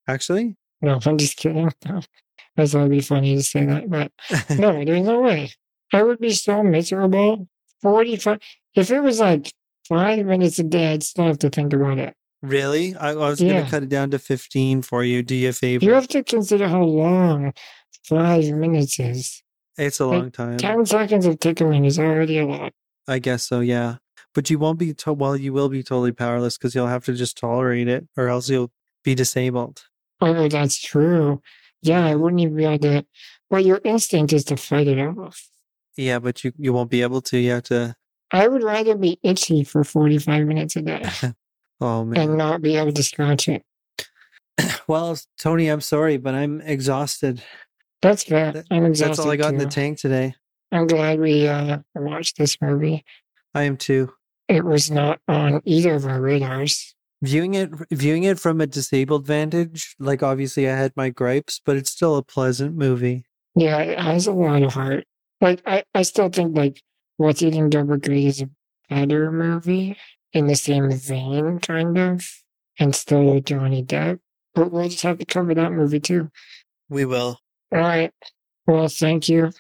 Speaker 2: Actually,
Speaker 1: No, I'm just kidding. No. That's it'd be funny to say that. But no, there's no way. I would be so miserable. 45. If it was like five minutes a day, I'd still have to think about it.
Speaker 2: Really, I, I was
Speaker 1: Yeah.
Speaker 2: gonna cut it down to fifteen for you. Do you a favor?
Speaker 1: You have to consider how long five minutes is.
Speaker 2: it's a
Speaker 1: like,
Speaker 2: long time.
Speaker 1: 10 seconds of tickling is already a lot.
Speaker 2: I guess so, yeah. But you won't be to- well. You will be totally powerless because you'll have to just tolerate it, or else you'll be disabled.
Speaker 1: Oh, that's true. Yeah, I wouldn't even be able to. Well, your instinct is to fight it off.
Speaker 2: Yeah, but you you won't be able to. You have to.
Speaker 1: I would rather be itchy for 45 minutes a day
Speaker 2: Oh man.
Speaker 1: and not be able to scratch it.
Speaker 2: well, Tony, I'm sorry, but I'm exhausted.
Speaker 1: That's fair.
Speaker 2: That-
Speaker 1: I'm exhausted.
Speaker 2: That's all I got in the tank today.
Speaker 1: I'm glad we uh, watched this movie.
Speaker 2: I am too.
Speaker 1: It was not on either of our radars.
Speaker 2: Viewing it, viewing it from a disabled vantage, like obviously I had my gripes, but it's still a pleasant movie.
Speaker 1: Yeah, it has a lot of heart. Like, I, I still think, like, What's Eating Gilbert Grape is a better movie in the same vein, kind of, and still Johnny Depp. But we'll just have to cover that movie too.
Speaker 2: We will.
Speaker 1: All right. Well, thank you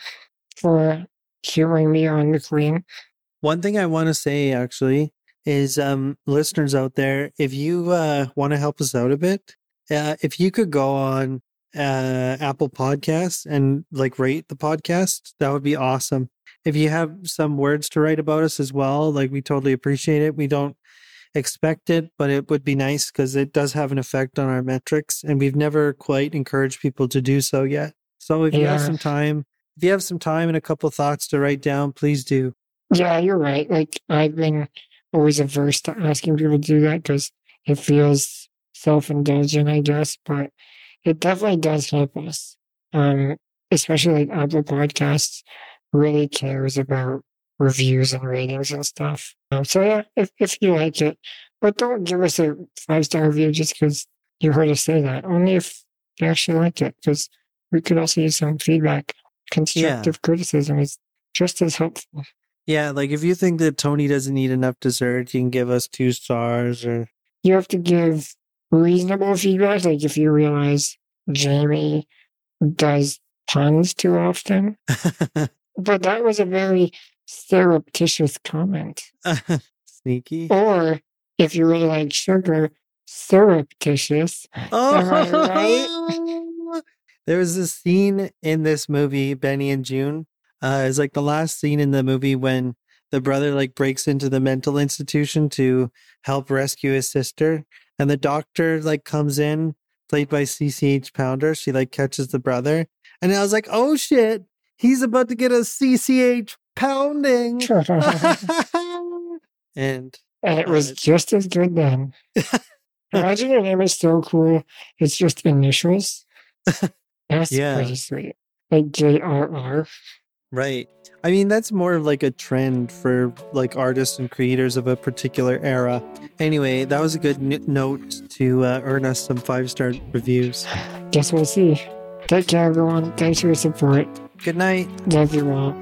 Speaker 1: for hearing me on the Queen.
Speaker 2: One thing I want to say actually is, um, listeners out there, if you uh, want to help us out a bit, uh, if you could go on uh, Apple Podcasts and like rate the podcast, that would be awesome. If you have some words to write about us as well, like we totally appreciate it. We don't expect it, but it would be nice because it does have an effect on our metrics, and we've never quite encouraged people to do so yet. So if you have some time, if you have some time and a couple thoughts to write down, please do.
Speaker 1: Yeah, you're right. Like, I've been always averse to asking people to do that because it feels self indulgent, I guess, but it definitely does help us. Um, especially like Apple Podcasts really cares about reviews and ratings and stuff. Um, so yeah, if, if you like it, but don't give us a five star review just because you heard us say that. Only if you actually like it, because we could also use some feedback. Constructive criticism is just as helpful.
Speaker 2: Yeah, like if you think that Tony doesn't eat enough dessert, you can give us two stars or
Speaker 1: You have to give reasonable feedback. Like if you realize Jamie does puns too often. But that was a very surreptitious comment.
Speaker 2: sneaky.
Speaker 1: Or if you really like sugar, surreptitious.
Speaker 2: Oh, right? there was this scene in this movie, Benny and Joon. Uh, it's like the last scene in the movie when the brother like breaks into the mental institution to help rescue his sister, and the doctor like comes in, played by CCH Pounder. She like catches the brother, and I was like, "Oh shit, he's about to get a CCH pounding." and
Speaker 1: And it was just as good then. Imagine your name is so cool. It's just initials. That's
Speaker 2: Yeah.
Speaker 1: pretty sweet. Like JRR.
Speaker 2: Right. I mean, that's more of like a trend for like artists and creators of a particular era. Anyway, that was a good n- note to uh, earn us some five star reviews.
Speaker 1: Guess we'll see. Take care, everyone. Thanks for your support.
Speaker 2: Good night.
Speaker 1: Love you all.